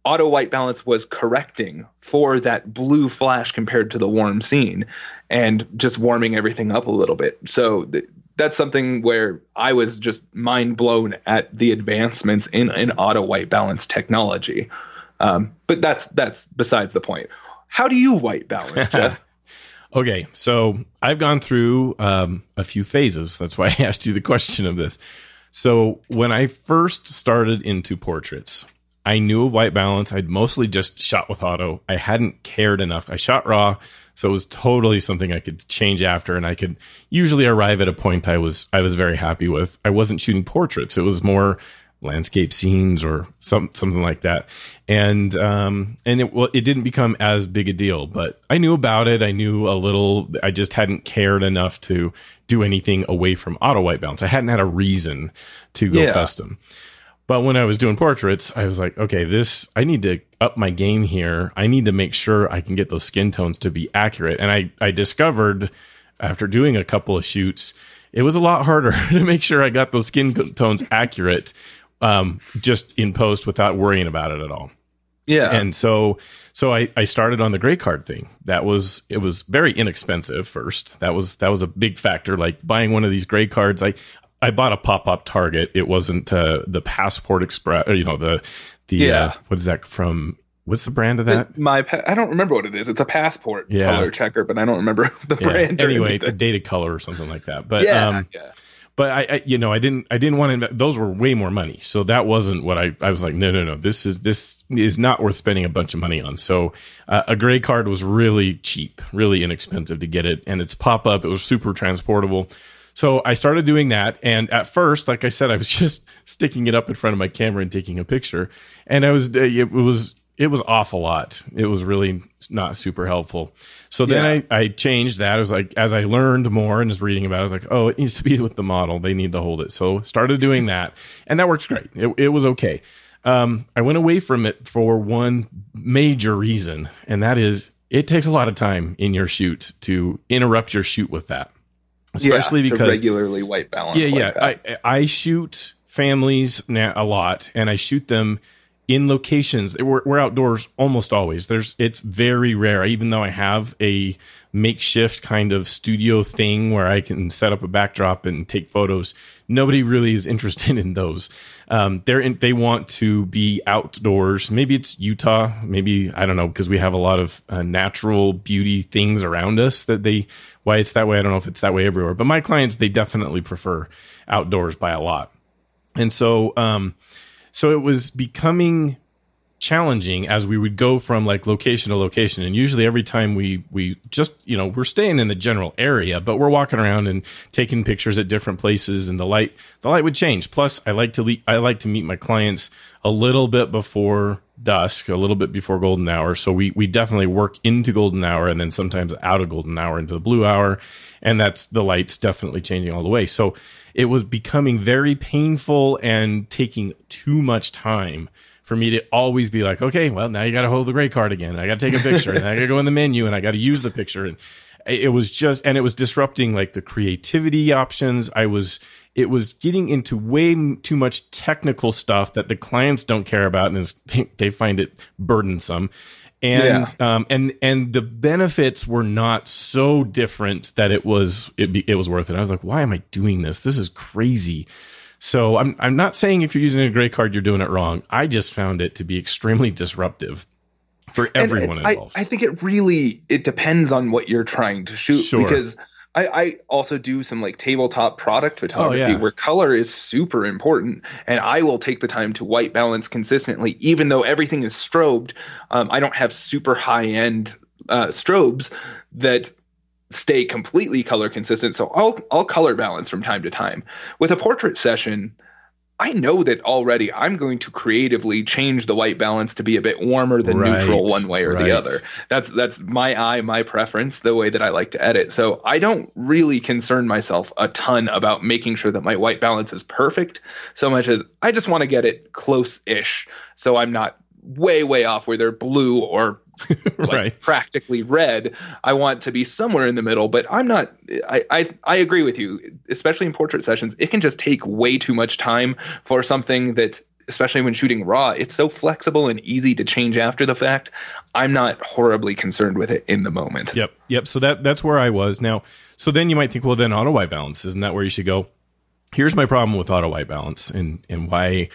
Speaker 2: auto white balance was correcting for that blue flash compared to the warm scene and just warming everything up a little bit. So th- that's something where I was just mind blown at the advancements in, in auto white balance technology. Um, but that's that's besides the point. How do you white balance, Jeff?
Speaker 1: okay, so I've gone through um, a few phases. That's why I asked you the question of this. So when I first started into portraits, I knew of white balance. I'd mostly just shot with auto. I hadn't cared enough. I shot raw, so it was totally something I could change after, and I could usually arrive at a point I was I was very happy with. I wasn't shooting portraits; it was more landscape scenes or some something like that. And um and it well, it didn't become as big a deal, but I knew about it. I knew a little. I just hadn't cared enough to do anything away from auto white balance. I hadn't had a reason to go yeah. custom. But when I was doing portraits, I was like, okay, this, I need to up my game here. I need to make sure I can get those skin tones to be accurate. And I, I discovered after doing a couple of shoots, it was a lot harder to make sure I got those skin tones accurate um, just in post without worrying about it at all.
Speaker 2: Yeah.
Speaker 1: And so, so I, I started on the gray card thing. That was, it was very inexpensive first. That was, that was a big factor. Like buying one of these gray cards, I, I bought a pop up Target. It wasn't uh, the Passport Express. You know the the uh, yeah. Uh, what is that from? What's the brand of that?
Speaker 2: My pa- I don't remember what it is. It's a passport yeah. color checker, but I don't remember the yeah. brand.
Speaker 1: Anyway, a Datacolor or something like that. But yeah, um, yeah. But I, I, you know, I didn't, I didn't want to. Those were way more money, so that wasn't what I. I was like, no, no, no. This is this is not worth spending a bunch of money on. So, uh, a gray card was really cheap, really inexpensive to get it, and it's pop up. It was super transportable. So I started doing that. And at first, like I said, I was just sticking it up in front of my camera and taking a picture. And I was, uh, it was, it was off a lot. It was really not super helpful. So then yeah. I, I changed that. I was like, as I learned more and was reading about it, I was like, oh, it needs to be with the model. They need to hold it. So started doing that. And that works great. It, it was okay. Um, I went away from it for one major reason, and that is it takes a lot of time in your shoot to interrupt your shoot with that especially yeah, because
Speaker 2: regularly white balance.
Speaker 1: Yeah, like yeah. I I shoot families a lot, and I shoot them in locations. We're, we're outdoors almost always. There's it's very rare, even though I have a makeshift kind of studio thing where I can set up a backdrop and take photos. Nobody really is interested in those. Um, they're in, they want to be outdoors. Maybe it's Utah. Maybe I don't know because we have a lot of uh, natural beauty things around us that they why it's that way. I don't know if it's that way everywhere, but my clients they definitely prefer outdoors by a lot. And so, um, so it was becoming challenging as we would go from like location to location. And usually every time we we just you know we're staying in the general area but we're walking around and taking pictures at different places and the light the light would change. Plus i like to le- i like to meet my clients a little bit before dusk a little bit before golden hour so we we definitely work into golden hour and then sometimes out of golden hour into the blue hour and that's the lights definitely changing all the way so it was becoming very painful and taking too much time for me to always be like, okay, well, now you got to hold the gray card again. I got to take a picture and I got to go in the menu and I got to use the picture. And it was just, and it was disrupting like the creativity options. I was, it was getting into way too much technical stuff that the clients don't care about and is, they find it burdensome. And, yeah. um, and, and the benefits were not so different that it was, it, it was worth it. I was like, why am I doing this? This is crazy. So I'm I'm not saying if you're using a gray card you're doing it wrong. I just found it to be extremely disruptive for everyone
Speaker 2: and,
Speaker 1: and involved.
Speaker 2: I, I, think it really it depends on what you're trying to shoot sure. because I, I also do some like tabletop product photography oh, yeah. where color is super important and I will take the time to white balance consistently even though everything is strobed. Um, I don't have super high end uh, strobes that stay completely color consistent. So I'll I'll color balance from time to time. With a portrait session, I know that already I'm going to creatively change the white balance to be a bit warmer than right, neutral one way or right. the other. That's that's my eye, my preference, the way that I like to edit. So I don't really concern myself a ton about making sure that my white balance is perfect so much as I just want to get it close-ish so I'm not way way off where they're blue or like right. practically red. I want to be somewhere in the middle, but I'm not. I, I I agree with you, especially in portrait sessions. It can just take way too much time for something that, especially when shooting raw, it's so flexible and easy to change after the fact. I'm not horribly concerned with it in the moment.
Speaker 1: Yep, yep. So that that's where I was now. So then you might think, well, then auto white balance isn't that where you should go? Here's my problem with auto white balance and and why.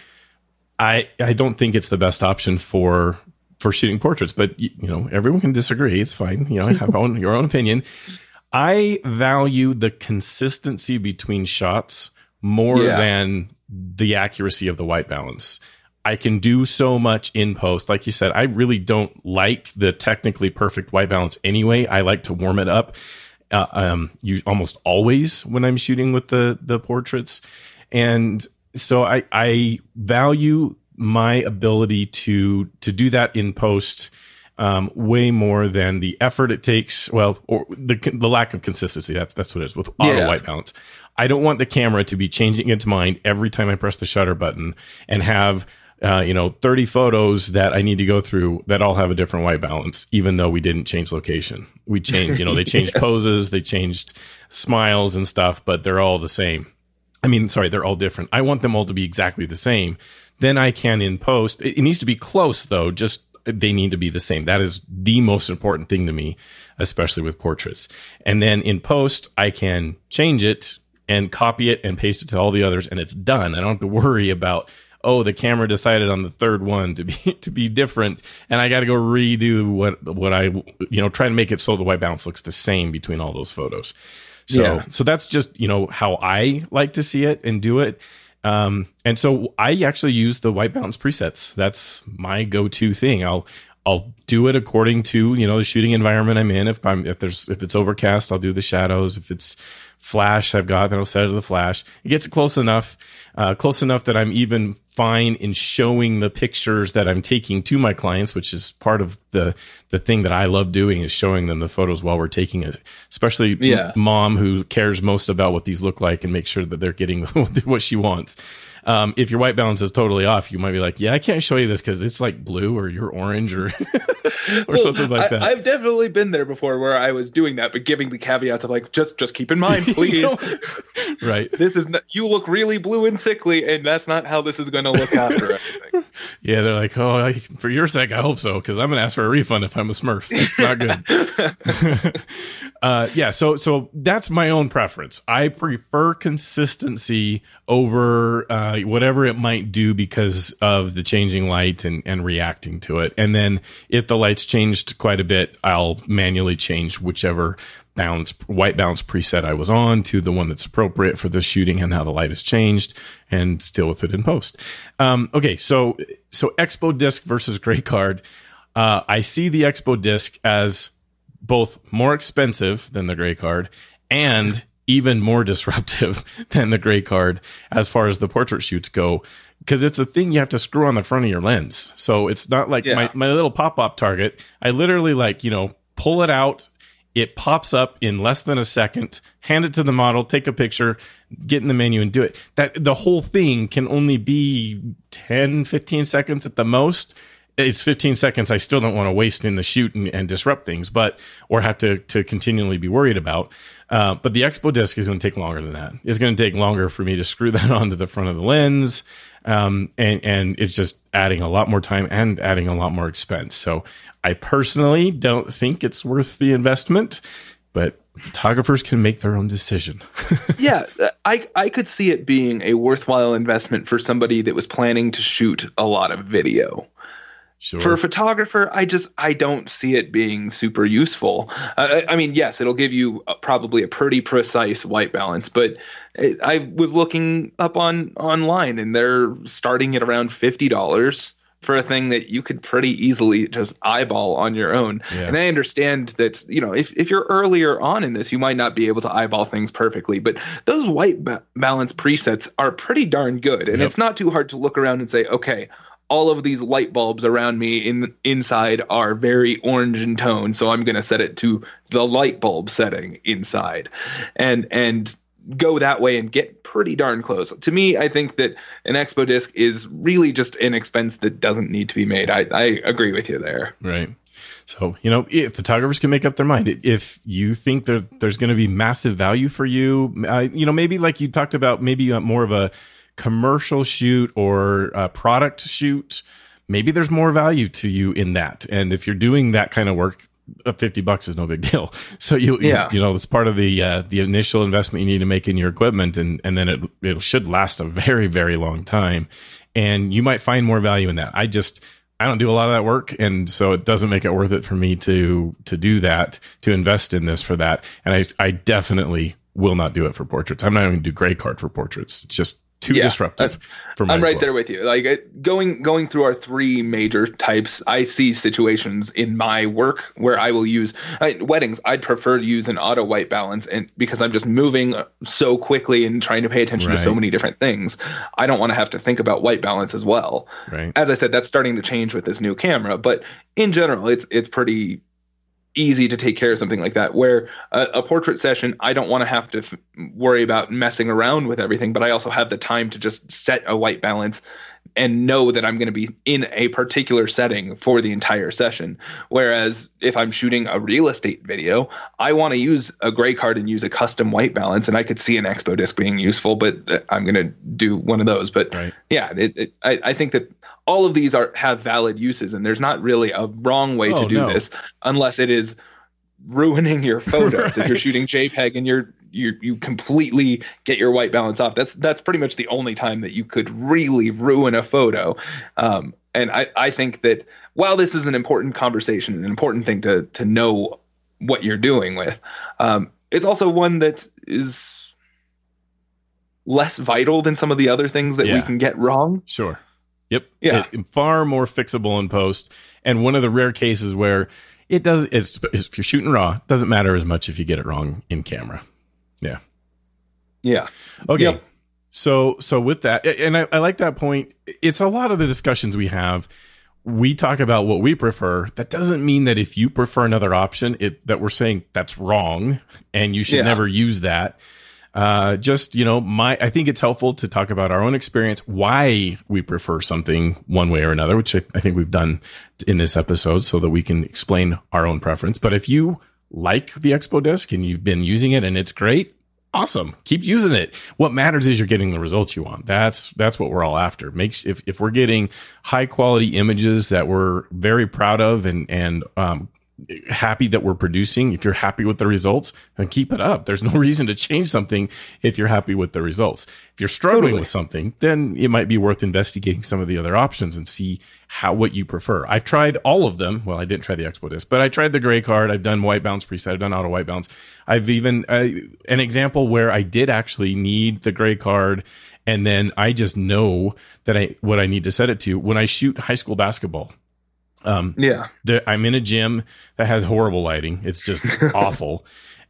Speaker 1: I, I don't think it's the best option for for shooting portraits, but you know, everyone can disagree. It's fine. You know, have own, your own opinion. I value the consistency between shots more yeah. than the accuracy of the white balance. I can do so much in post. Like you said, I really don't like the technically perfect white balance anyway. I like to warm it up. Uh, um, you almost always when I'm shooting with the the portraits, and so I I value my ability to to do that in post um, way more than the effort it takes. Well, or the the lack of consistency. That's that's what it is with auto yeah. white balance. I don't want the camera to be changing its mind every time I press the shutter button and have uh, you know 30 photos that I need to go through that all have a different white balance, even though we didn't change location. We changed, you know, they changed yeah. poses, they changed smiles and stuff, but they're all the same. I mean, sorry, they're all different. I want them all to be exactly the same then I can in post. It, needs to be close though. Just they need to be the same. That is the most important thing to me, especially with portraits. And then in post, I can change it and copy it and paste it to all the others and it's done. I don't have to worry about, oh, the camera decided on the third one to be, to be different. And I got to go redo what, what I, you know, try to make it so the white balance looks the same between all those photos. So, yeah. so that's just, you know, how I like to see it and do it. Um, and so I actually use the white balance presets. That's my go-to thing. I'll I'll do it according to you know the shooting environment I'm in. If I'm if there's if it's overcast, I'll do the shadows. If it's flash I've got, then I'll set it to the flash. It gets close enough, uh, close enough that I'm even fine in showing the pictures that I'm taking to my clients, which is part of the the thing that I love doing is showing them the photos while we're taking it. Especially yeah. mom who cares most about what these look like and make sure that they're getting what she wants. Um, if your white balance is totally off, you might be like, yeah, I can't show you this because it's like blue or you're orange or or well, something like that.
Speaker 2: I, have definitely been there before where I was doing that, but giving the caveats of like, just just keep in mind, please.
Speaker 1: right.
Speaker 2: This is not, you look really blue and sickly, and that's not how this is going to look after everything.
Speaker 1: yeah, they're like, oh, I, for your sake, I hope so, because I'm going to ask for a refund if I'm a Smurf. It's not good. uh, yeah, so so that's my own preference. I prefer consistency over. Uh, whatever it might do because of the changing light and, and reacting to it. And then if the light's changed quite a bit, I'll manually change whichever balance, white balance preset I was on to the one that's appropriate for the shooting and how the light has changed and deal with it in post. Um, okay. So, so Expo disc versus gray card. Uh, I see the Expo disc as both more expensive than the gray card and even more disruptive than the gray card as far as the portrait shoots go because it's a thing you have to screw on the front of your lens. So it's not like yeah. my, my little pop up target. I literally like, you know, pull it out. It pops up in less than a second, hand it to the model, take a picture, get in the menu and do it. That the whole thing can only be 10, 15 seconds at the most it's 15 seconds I still don't want to waste in the shoot and, and disrupt things, but or have to to continually be worried about. Uh, but the Expo disc is going to take longer than that. It's going to take longer for me to screw that onto the front of the lens, um, and and it's just adding a lot more time and adding a lot more expense. So I personally don't think it's worth the investment, but photographers can make their own decision.
Speaker 2: yeah, I I could see it being a worthwhile investment for somebody that was planning to shoot a lot of video. Sure. For a photographer, I just I don't see it being super useful. Uh, I mean, yes, it'll give you a, probably a pretty precise white balance, but I was looking up on online and they're starting at around fifty dollars for a thing that you could pretty easily just eyeball on your own. Yeah. And I understand that, you know, if, if you're earlier on in this, you might not be able to eyeball things perfectly, but those white ba- balance presets are pretty darn good. And yep. it's not too hard to look around and say, okay, all of these light bulbs around me in inside are very orange in tone so i'm going to set it to the light bulb setting inside and and go that way and get pretty darn close. To me, I think that an Expo disc is really just an expense that doesn't need to be made. I, I agree with you there.
Speaker 1: Right. So, you know, if photographers can make up their mind. If you think that there's going to be massive value for you, uh, you know, maybe like you talked about, maybe more of a commercial shoot or a product shoot, maybe there's more value to you in that. And if you're doing that kind of work, 50 bucks is no big deal. So you, yeah. you, you know, it's part of the, uh, the initial investment you need to make in your equipment. And, and then it, it should last a very, very long time. And you might find more value in that. I just, I don't do a lot of that work. And so it doesn't make it worth it for me to, to do that, to invest in this for that. And I, I definitely will not do it for portraits. I'm not even going to do gray card for portraits. It's just too yeah, disruptive.
Speaker 2: For me. I'm right flow. there with you. Like uh, going going through our three major types, I see situations in my work where I will use I, weddings. I'd prefer to use an auto white balance, and because I'm just moving so quickly and trying to pay attention right. to so many different things, I don't want to have to think about white balance as well.
Speaker 1: Right.
Speaker 2: As I said, that's starting to change with this new camera, but in general, it's it's pretty easy to take care of something like that where a, a portrait session i don't want to have to f- worry about messing around with everything but i also have the time to just set a white balance and know that i'm going to be in a particular setting for the entire session whereas if i'm shooting a real estate video i want to use a gray card and use a custom white balance and i could see an expo disc being useful but uh, i'm going to do one of those but right. yeah it, it, I, I think that all of these are have valid uses and there's not really a wrong way oh, to do no. this unless it is ruining your photos right. if you're shooting jpeg and you're you you completely get your white balance off that's that's pretty much the only time that you could really ruin a photo um, and i i think that while this is an important conversation an important thing to to know what you're doing with um, it's also one that is less vital than some of the other things that yeah. we can get wrong
Speaker 1: sure Yep.
Speaker 2: Yeah.
Speaker 1: It, far more fixable in post. And one of the rare cases where it does, it's, if you're shooting raw, it doesn't matter as much if you get it wrong in camera. Yeah.
Speaker 2: Yeah.
Speaker 1: Okay. Yep. So, so with that, and I, I like that point. It's a lot of the discussions we have. We talk about what we prefer. That doesn't mean that if you prefer another option, it that we're saying that's wrong and you should yeah. never use that uh, just you know my i think it's helpful to talk about our own experience why we prefer something one way or another which I, I, think we've done in this episode so that we can explain our own preference. But if you like the expo disc and you've been using it and it's great awesome. Keep using it. What matters is you're getting the results you want. That's that's what we're all after. Make if, if we're getting high quality images that we're very proud of and and um, happy that we're producing, if you're happy with the results, then keep it up. There's no reason to change something if you're happy with the results. If you're struggling totally. with something, then it might be worth investigating some of the other options and see how what you prefer. I've tried all of them. Well, I didn't try the Expo disc, but I tried the gray card. I've done white balance preset. I've done auto white balance. I've even uh, an example where I did actually need the gray card and then I just know that I what I need to set it to when I shoot high school basketball.
Speaker 2: Um, yeah,
Speaker 1: the, I'm in a gym that has horrible lighting. It's just awful.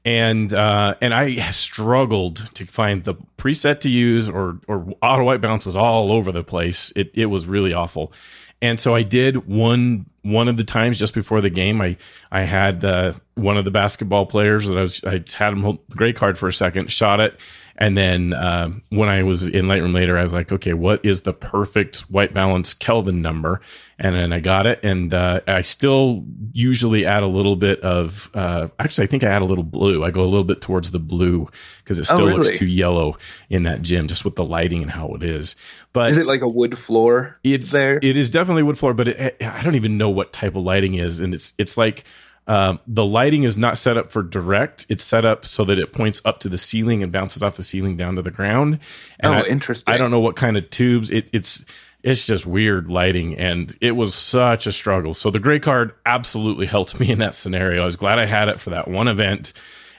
Speaker 1: And, uh, and I struggled to find the preset to use or, or auto white balance was all over the place. It, it was really awful. And so I did one, one of the times just before the game, I, I had, uh, one of the basketball players that I was, I had him hold the gray card for a second, shot it and then uh, when I was in Lightroom later, I was like, okay, what is the perfect white balance Kelvin number? And then I got it. And uh, I still usually add a little bit of, uh, actually, I think I add a little blue. I go a little bit towards the blue because it oh, still oh, really? looks too yellow in that gym, just with the lighting and how it is. But
Speaker 2: is it like a wood floor?
Speaker 1: It's there. It is definitely wood floor, but it, I don't even know what type of lighting is, and it's it's like um, the lighting is not set up for direct. It's set up so that it points up to the ceiling and bounces off the ceiling down to the ground. And
Speaker 2: oh,
Speaker 1: I,
Speaker 2: interesting.
Speaker 1: I don't know what kind of tubes. It, it's it's just weird lighting, and it was such a struggle. So the gray card absolutely helped me in that scenario. I was glad I had it for that one event.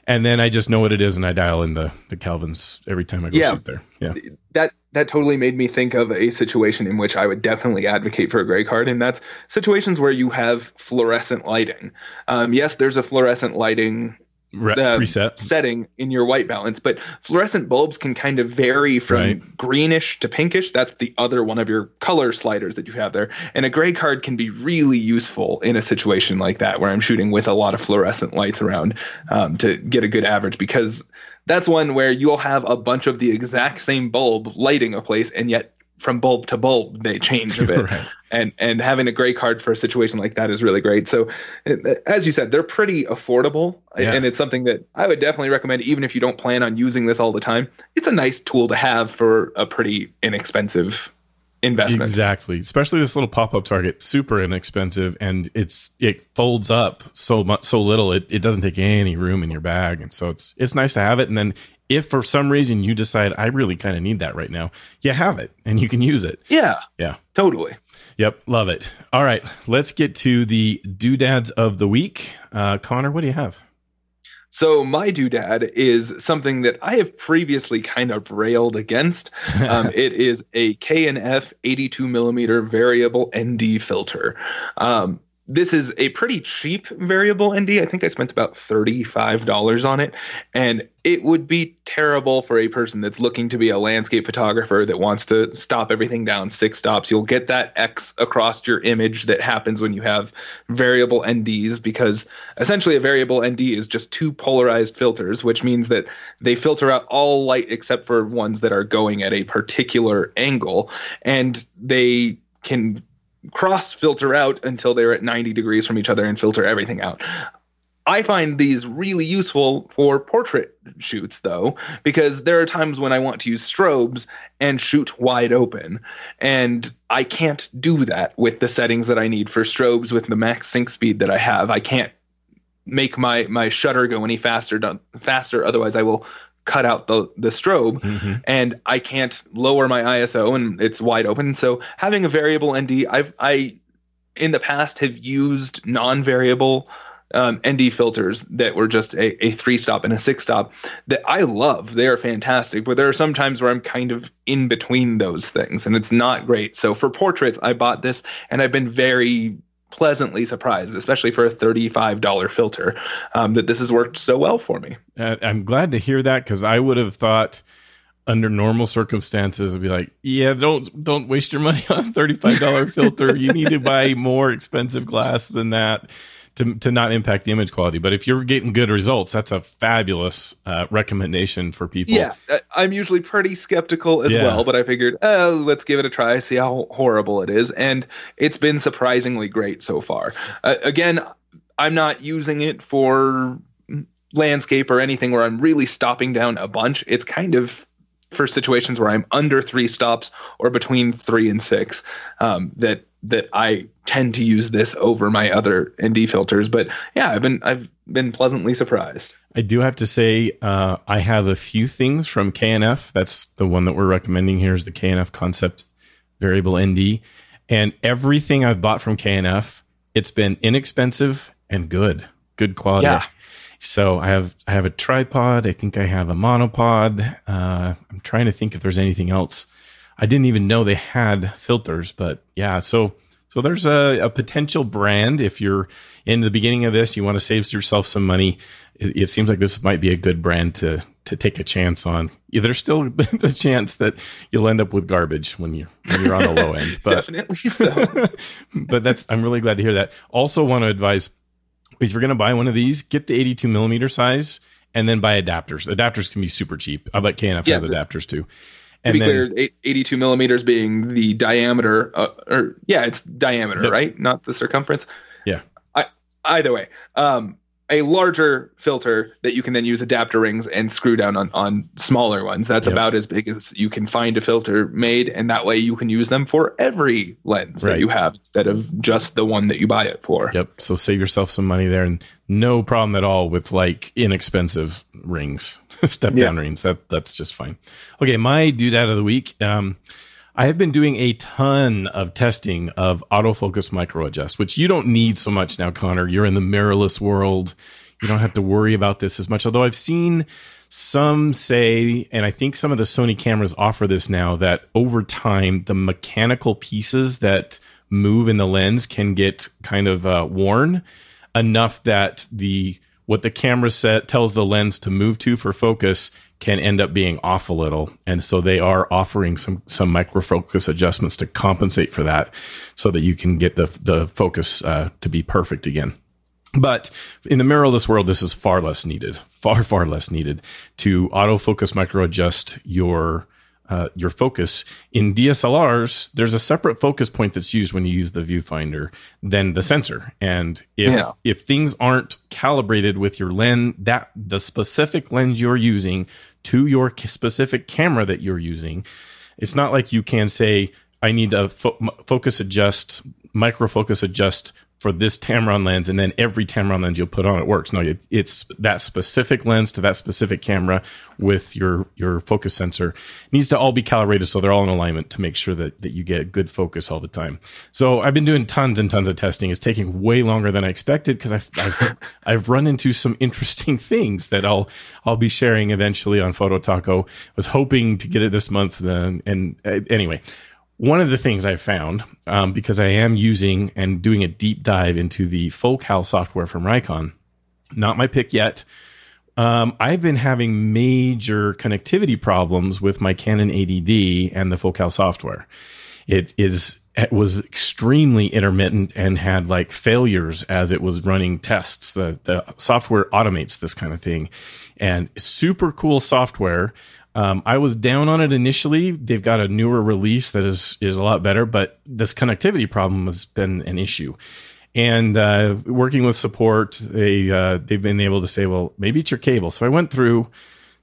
Speaker 1: and then I just know what it is, and I dial in the the Kelvins every time I go
Speaker 2: Yeah.
Speaker 1: shoot there. Yeah,
Speaker 2: that that totally made me think of a situation in which I would definitely advocate for a gray card, and that's situations where you have fluorescent lighting. Um, yes, there's a fluorescent lighting
Speaker 1: Re-
Speaker 2: uh,
Speaker 1: preset.
Speaker 2: setting in your white balance, but fluorescent bulbs can kind of vary from
Speaker 1: Right.
Speaker 2: greenish to pinkish. That's the other one of your color sliders that you have there. And a gray card can be really useful in a situation like that where I'm shooting with a lot of fluorescent lights around um, to get a good average because that's one where you'll have a bunch of the exact same bulb lighting a place and yet from bulb to bulb they change a bit
Speaker 1: Right.
Speaker 2: and and having a gray card for a situation like that is really great. So, as you said, they're pretty affordable,
Speaker 1: Yeah.
Speaker 2: and it's something that I would definitely recommend, even if you don't plan on using this all the time. It's a nice tool to have for a pretty inexpensive investment.
Speaker 1: Exactly. Especially this little pop-up target, super inexpensive and it's it folds up so much so little it, it doesn't take any room in your bag. And so it's it's nice to have it. And then if for some reason you decide I really kind of need that right now, you have it and you can use it.
Speaker 2: Yeah,
Speaker 1: Yeah.
Speaker 2: totally.
Speaker 1: Yep. Love it. All right. Let's get to the doodads of the week. Uh Connor, what do you have?
Speaker 2: So my doodad is something that I have previously kind of railed against. Um, it is a K&F 82 millimeter variable ND filter. Um, this is a pretty cheap variable ND. I think I spent about $35 on it. And it would be terrible for a person that's looking to be a landscape photographer that wants to stop everything down six stops. You'll get that X across your image that happens when you have variable NDs because essentially a variable ND is just two polarized filters, which means that they filter out all light except for ones that are going at a particular angle. And they can cross filter out until they're at 90 degrees from each other and filter everything out. I find these really useful for portrait shoots, though, because there are times when I want to use strobes and shoot wide open. And I can't do that with the settings that I need for strobes with the max sync speed that I have. I can't make my, my shutter go any faster, faster. Otherwise, I will cut out the, the strobe
Speaker 1: Mhm.
Speaker 2: and I can't lower my ISO and it's wide open. So having a variable ND, I've I in the past have used non-variable um, ND filters that were just a, a three stop and a six stop that I love. They are fantastic, but there are some times where I'm kind of in between those things and it's not great. So for portraits, I bought this and I've been very pleasantly surprised, especially for a $35 filter, um, that this has worked so well for me.
Speaker 1: Uh, I'm glad to hear that because I would have thought under normal circumstances, I'd be like, yeah, don't don't waste your money on a thirty-five dollar filter. You need to buy more expensive glass than that to to not impact the image quality. But if you're getting good results, that's a fabulous uh, recommendation for people.
Speaker 2: Yeah, I'm usually pretty skeptical as
Speaker 1: Yeah.
Speaker 2: well, but I figured, oh, let's give it a try, see how horrible it is, and it's been surprisingly great so far. Uh, again, I'm not using it for landscape or anything where I'm really stopping down a bunch. It's kind of for situations where I'm under three stops or between three and six um, that that I tend to use this over my other ND filters. But yeah, I've been I've been pleasantly surprised.
Speaker 1: I do have to say, uh, I have a few things from KNF. That's the one that we're recommending here is the KNF Concept Variable ND. And everything I've bought from KNF, it's been inexpensive and good, good quality.
Speaker 2: Yeah.
Speaker 1: So I have I have a tripod. I think I have a monopod. Uh, I'm trying to think if there's anything else. I didn't even know they had filters, but yeah. So so there's a, a potential brand if you're in the beginning of this, you want to save yourself some money. It, it seems like this might be a good brand to to take a chance on. Yeah, there's still the chance that you'll end up with garbage when you when you're on the low end, but
Speaker 2: Definitely so.
Speaker 1: but that's I'm really glad to hear that. Also, want to advise if you're going to buy one of these, get the 82 millimeter size and then buy adapters. Adapters can be super cheap. I bet KNF
Speaker 2: Yeah,
Speaker 1: has adapters too.
Speaker 2: to
Speaker 1: And
Speaker 2: be
Speaker 1: then,
Speaker 2: clear, 82 millimeters being the diameter, uh, or yeah, it's diameter,
Speaker 1: Yep.
Speaker 2: right? Not the circumference.
Speaker 1: Yeah.
Speaker 2: I, either way, um, a larger filter that you can then use adapter rings and screw down on, on smaller ones. That's
Speaker 1: Yep.
Speaker 2: about as big as you can find a filter made, and that way you can use them for every lens
Speaker 1: Right.
Speaker 2: that you have instead of just the one that you buy it for.
Speaker 1: Yep. So save yourself some money there, and no problem at all with like inexpensive rings, step down rings. That that's just fine. Okay, my doodad of the week. Um, I have been doing a ton of testing of autofocus micro adjust, which you don't need so much now, Connor. You're in the mirrorless world. You don't have to worry about this as much. Although I've seen some say, and I think some of the Sony cameras offer this now, that over time, the mechanical pieces that move in the lens can get kind of uh, worn enough that the what the camera set tells the lens to move to for focus can end up being off a little. And so they are offering some, some micro focus adjustments to compensate for that so that you can get the, the focus uh, to be perfect again. But in the mirrorless world, this is far less needed, far, far less needed to autofocus micro adjust your uh, your focus. In DSLRs, there's a separate focus point that's used when you use the viewfinder than the sensor. And if yeah. if things aren't calibrated with your lens, that the specific lens you're using to your specific camera that you're using, it's not like you can say, I need to fo- focus adjust, micro focus adjust for this Tamron lens, and then every Tamron lens you'll put on it works. No, it, it's that specific lens to that specific camera with your your focus sensor it needs to all be calibrated so they're all in alignment to make sure that that you get good focus all the time. So I've been doing tons and tons of testing. It's taking way longer than I expected because I've, I've I've run into some interesting things that I'll I'll be sharing eventually on Photo Taco. I Was hoping to get it this month, then and uh, anyway one of the things I found, um, because I am using and doing a deep dive into the Focal software from Reikan, not my pick yet. Um, I've been having major connectivity problems with my Canon 80D and the Focal software. It is it was extremely intermittent and had like failures as it was running tests. The the software automates this kind of thing, and super cool software. Um, I was down on it initially. They've got a newer release that is is a lot better, but this connectivity problem has been an issue. And uh, working with support, they uh, they've been able to say, well, maybe it's your cable. So I went through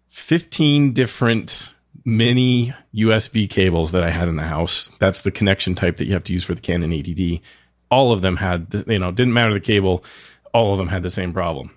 Speaker 1: 15 different mini USB cables that I had in the house. That's the connection type that you have to use for the Canon 80D. All of them had, you know, didn't matter the cable. All of them had the same problem.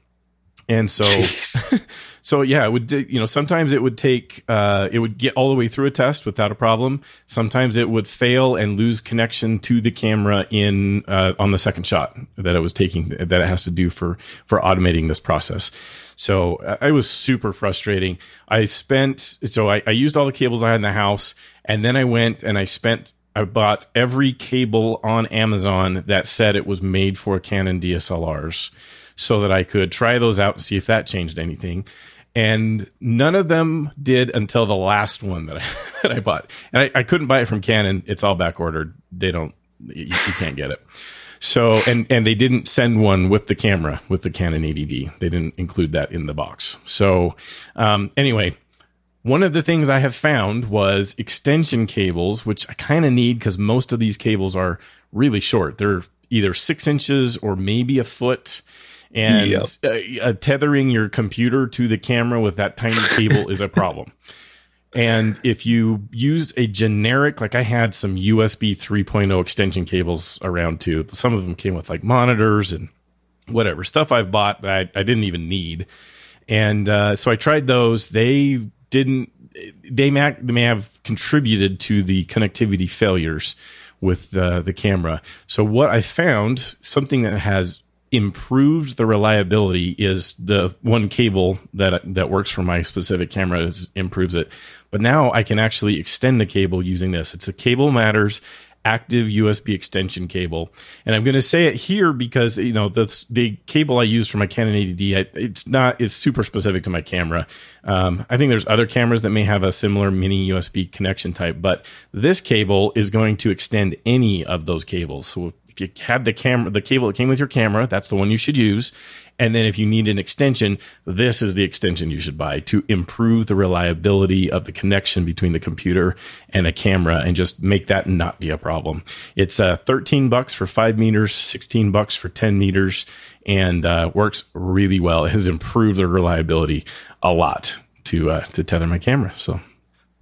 Speaker 1: And so, so yeah, it would, you know, sometimes it would take, uh, it would get all the way through a test without a problem. Sometimes it would fail and lose connection to the camera in, uh, on the second shot that it was taking, that it has to do for, for automating this process. So uh, I was super frustrating. I spent, so I, I used all the cables I had in the house and then I went and I spent I bought every cable on Amazon that said it was made for Canon DSLRs so that I could try those out and see if that changed anything. And none of them did until the last one that I, that I bought. And I, I couldn't buy it from Canon. It's all back ordered. They don't, you, you can't get it. So, and, and they didn't send one with the camera, with the Canon 80D. They didn't include that in the box. So, um, anyway, one of the things I have found was extension cables, which I kind of need because most of these cables are really short. They're either six inches or maybe a foot and yep. uh, uh, tethering your computer to the camera with that tiny cable is a problem. And if you use a generic, like I had some USB 3.0 extension cables around too. Some of them came with like monitors and whatever stuff I've bought that I, I didn't even need. And uh, so I tried those. They didn't. They may, they may have contributed to the connectivity failures with uh, the camera. So what I found, something that has improved the reliability is the one cable that that works for my specific camera is, improves it. But now I can actually extend the cable using this. It's a Cable Matters active USB extension cable. And I'm going to say it here because you know the the cable I use for my Canon 80D it's not it's super specific to my camera. Um, I think there's other cameras that may have a similar mini USB connection type, but this cable is going to extend any of those cables. So if you have the camera, the cable that came with your camera, that's the one you should use. And then if you need an extension, this is the extension you should buy to improve the reliability of the connection between the computer and the camera and just make that not be a problem. It's uh, 13 bucks for five meters, 16 bucks for 10 meters and uh, works really well. It has improved the reliability a lot to, uh, to tether my camera. So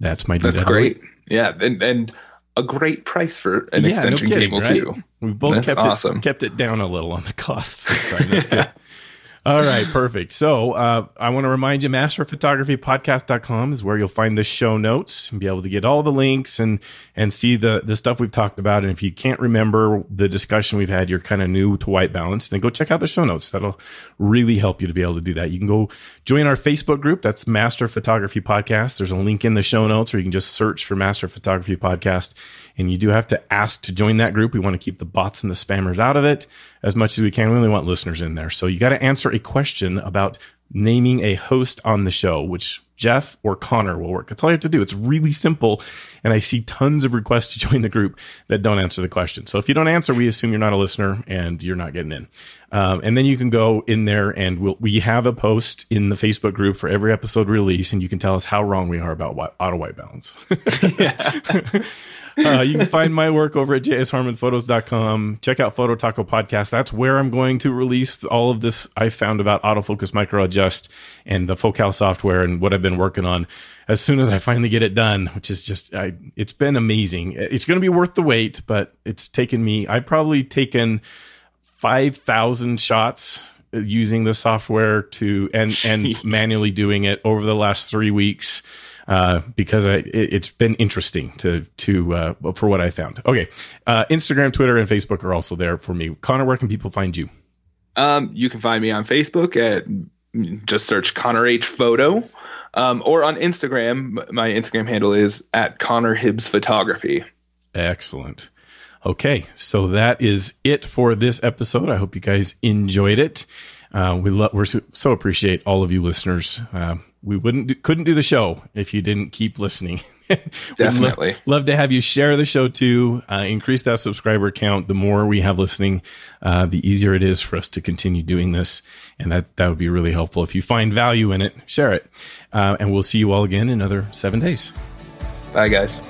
Speaker 1: that's my,
Speaker 2: that's great. Yeah. And, and, a great price for an yeah, extension no kidding, cable right? too.
Speaker 1: We both That's kept awesome. it kept it down a little on the costs this time. That's good. All right, perfect. So uh, I want to remind you, masterphotographypodcast.com is where you'll find the show notes and be able to get all the links and and see the the stuff we've talked about. And if you can't remember the discussion we've had, you're kind of new to white balance, then go check out the show notes. That'll really help you to be able to do that. You can go join our Facebook group. That's Master Photography Podcast. There's a link in the show notes, or you can just search for Master Photography Podcast. And you do have to ask to join that group. We want to keep the bots and the spammers out of it as much as we can. We only want listeners in there. So you got to answer a question about naming a host on the show, which Jeff or Connor will work. That's all you have to do. It's really simple. And I see tons of requests to join the group that don't answer the question. So if you don't answer, we assume you're not a listener and you're not getting in. Um, and then you can go in there and we'll, we have a post in the Facebook group for every episode release, and you can tell us how wrong we are about auto white balance. uh, you can find my work over at jsharmonphotos.com. Check out Photo Taco Podcast. That's where I'm going to release all of this I found about autofocus micro adjust and the Focal software and what I've been working on as soon as I finally get it done, which is just, I, it's been amazing. It's going to be worth the wait, but it's taken me, I've probably taken 5,000 shots using the software to and and manually doing it over the last three weeks uh, because I, it, has been interesting to to uh, for what I found. Okay, uh, Instagram, Twitter, and Facebook are also there for me. Connor, where can people find you?
Speaker 2: Um, you can find me on Facebook at just search Connor H Photo, um, or on Instagram. My Instagram handle is at Connor Hibbs Photography.
Speaker 1: Excellent. Okay, so that is it for this episode. I hope you guys enjoyed it. Uh, we love, we're so, so, appreciate all of you listeners. Uh, we wouldn't do, couldn't do the show if you didn't keep listening.
Speaker 2: Definitely
Speaker 1: lo- love to have you share the show too. Uh, increase that subscriber count. The more we have listening, uh, the easier it is for us to continue doing this, and that that would be really helpful. If you find value in it, share it, uh, and we'll see you all again in another seven days.
Speaker 2: Bye, guys.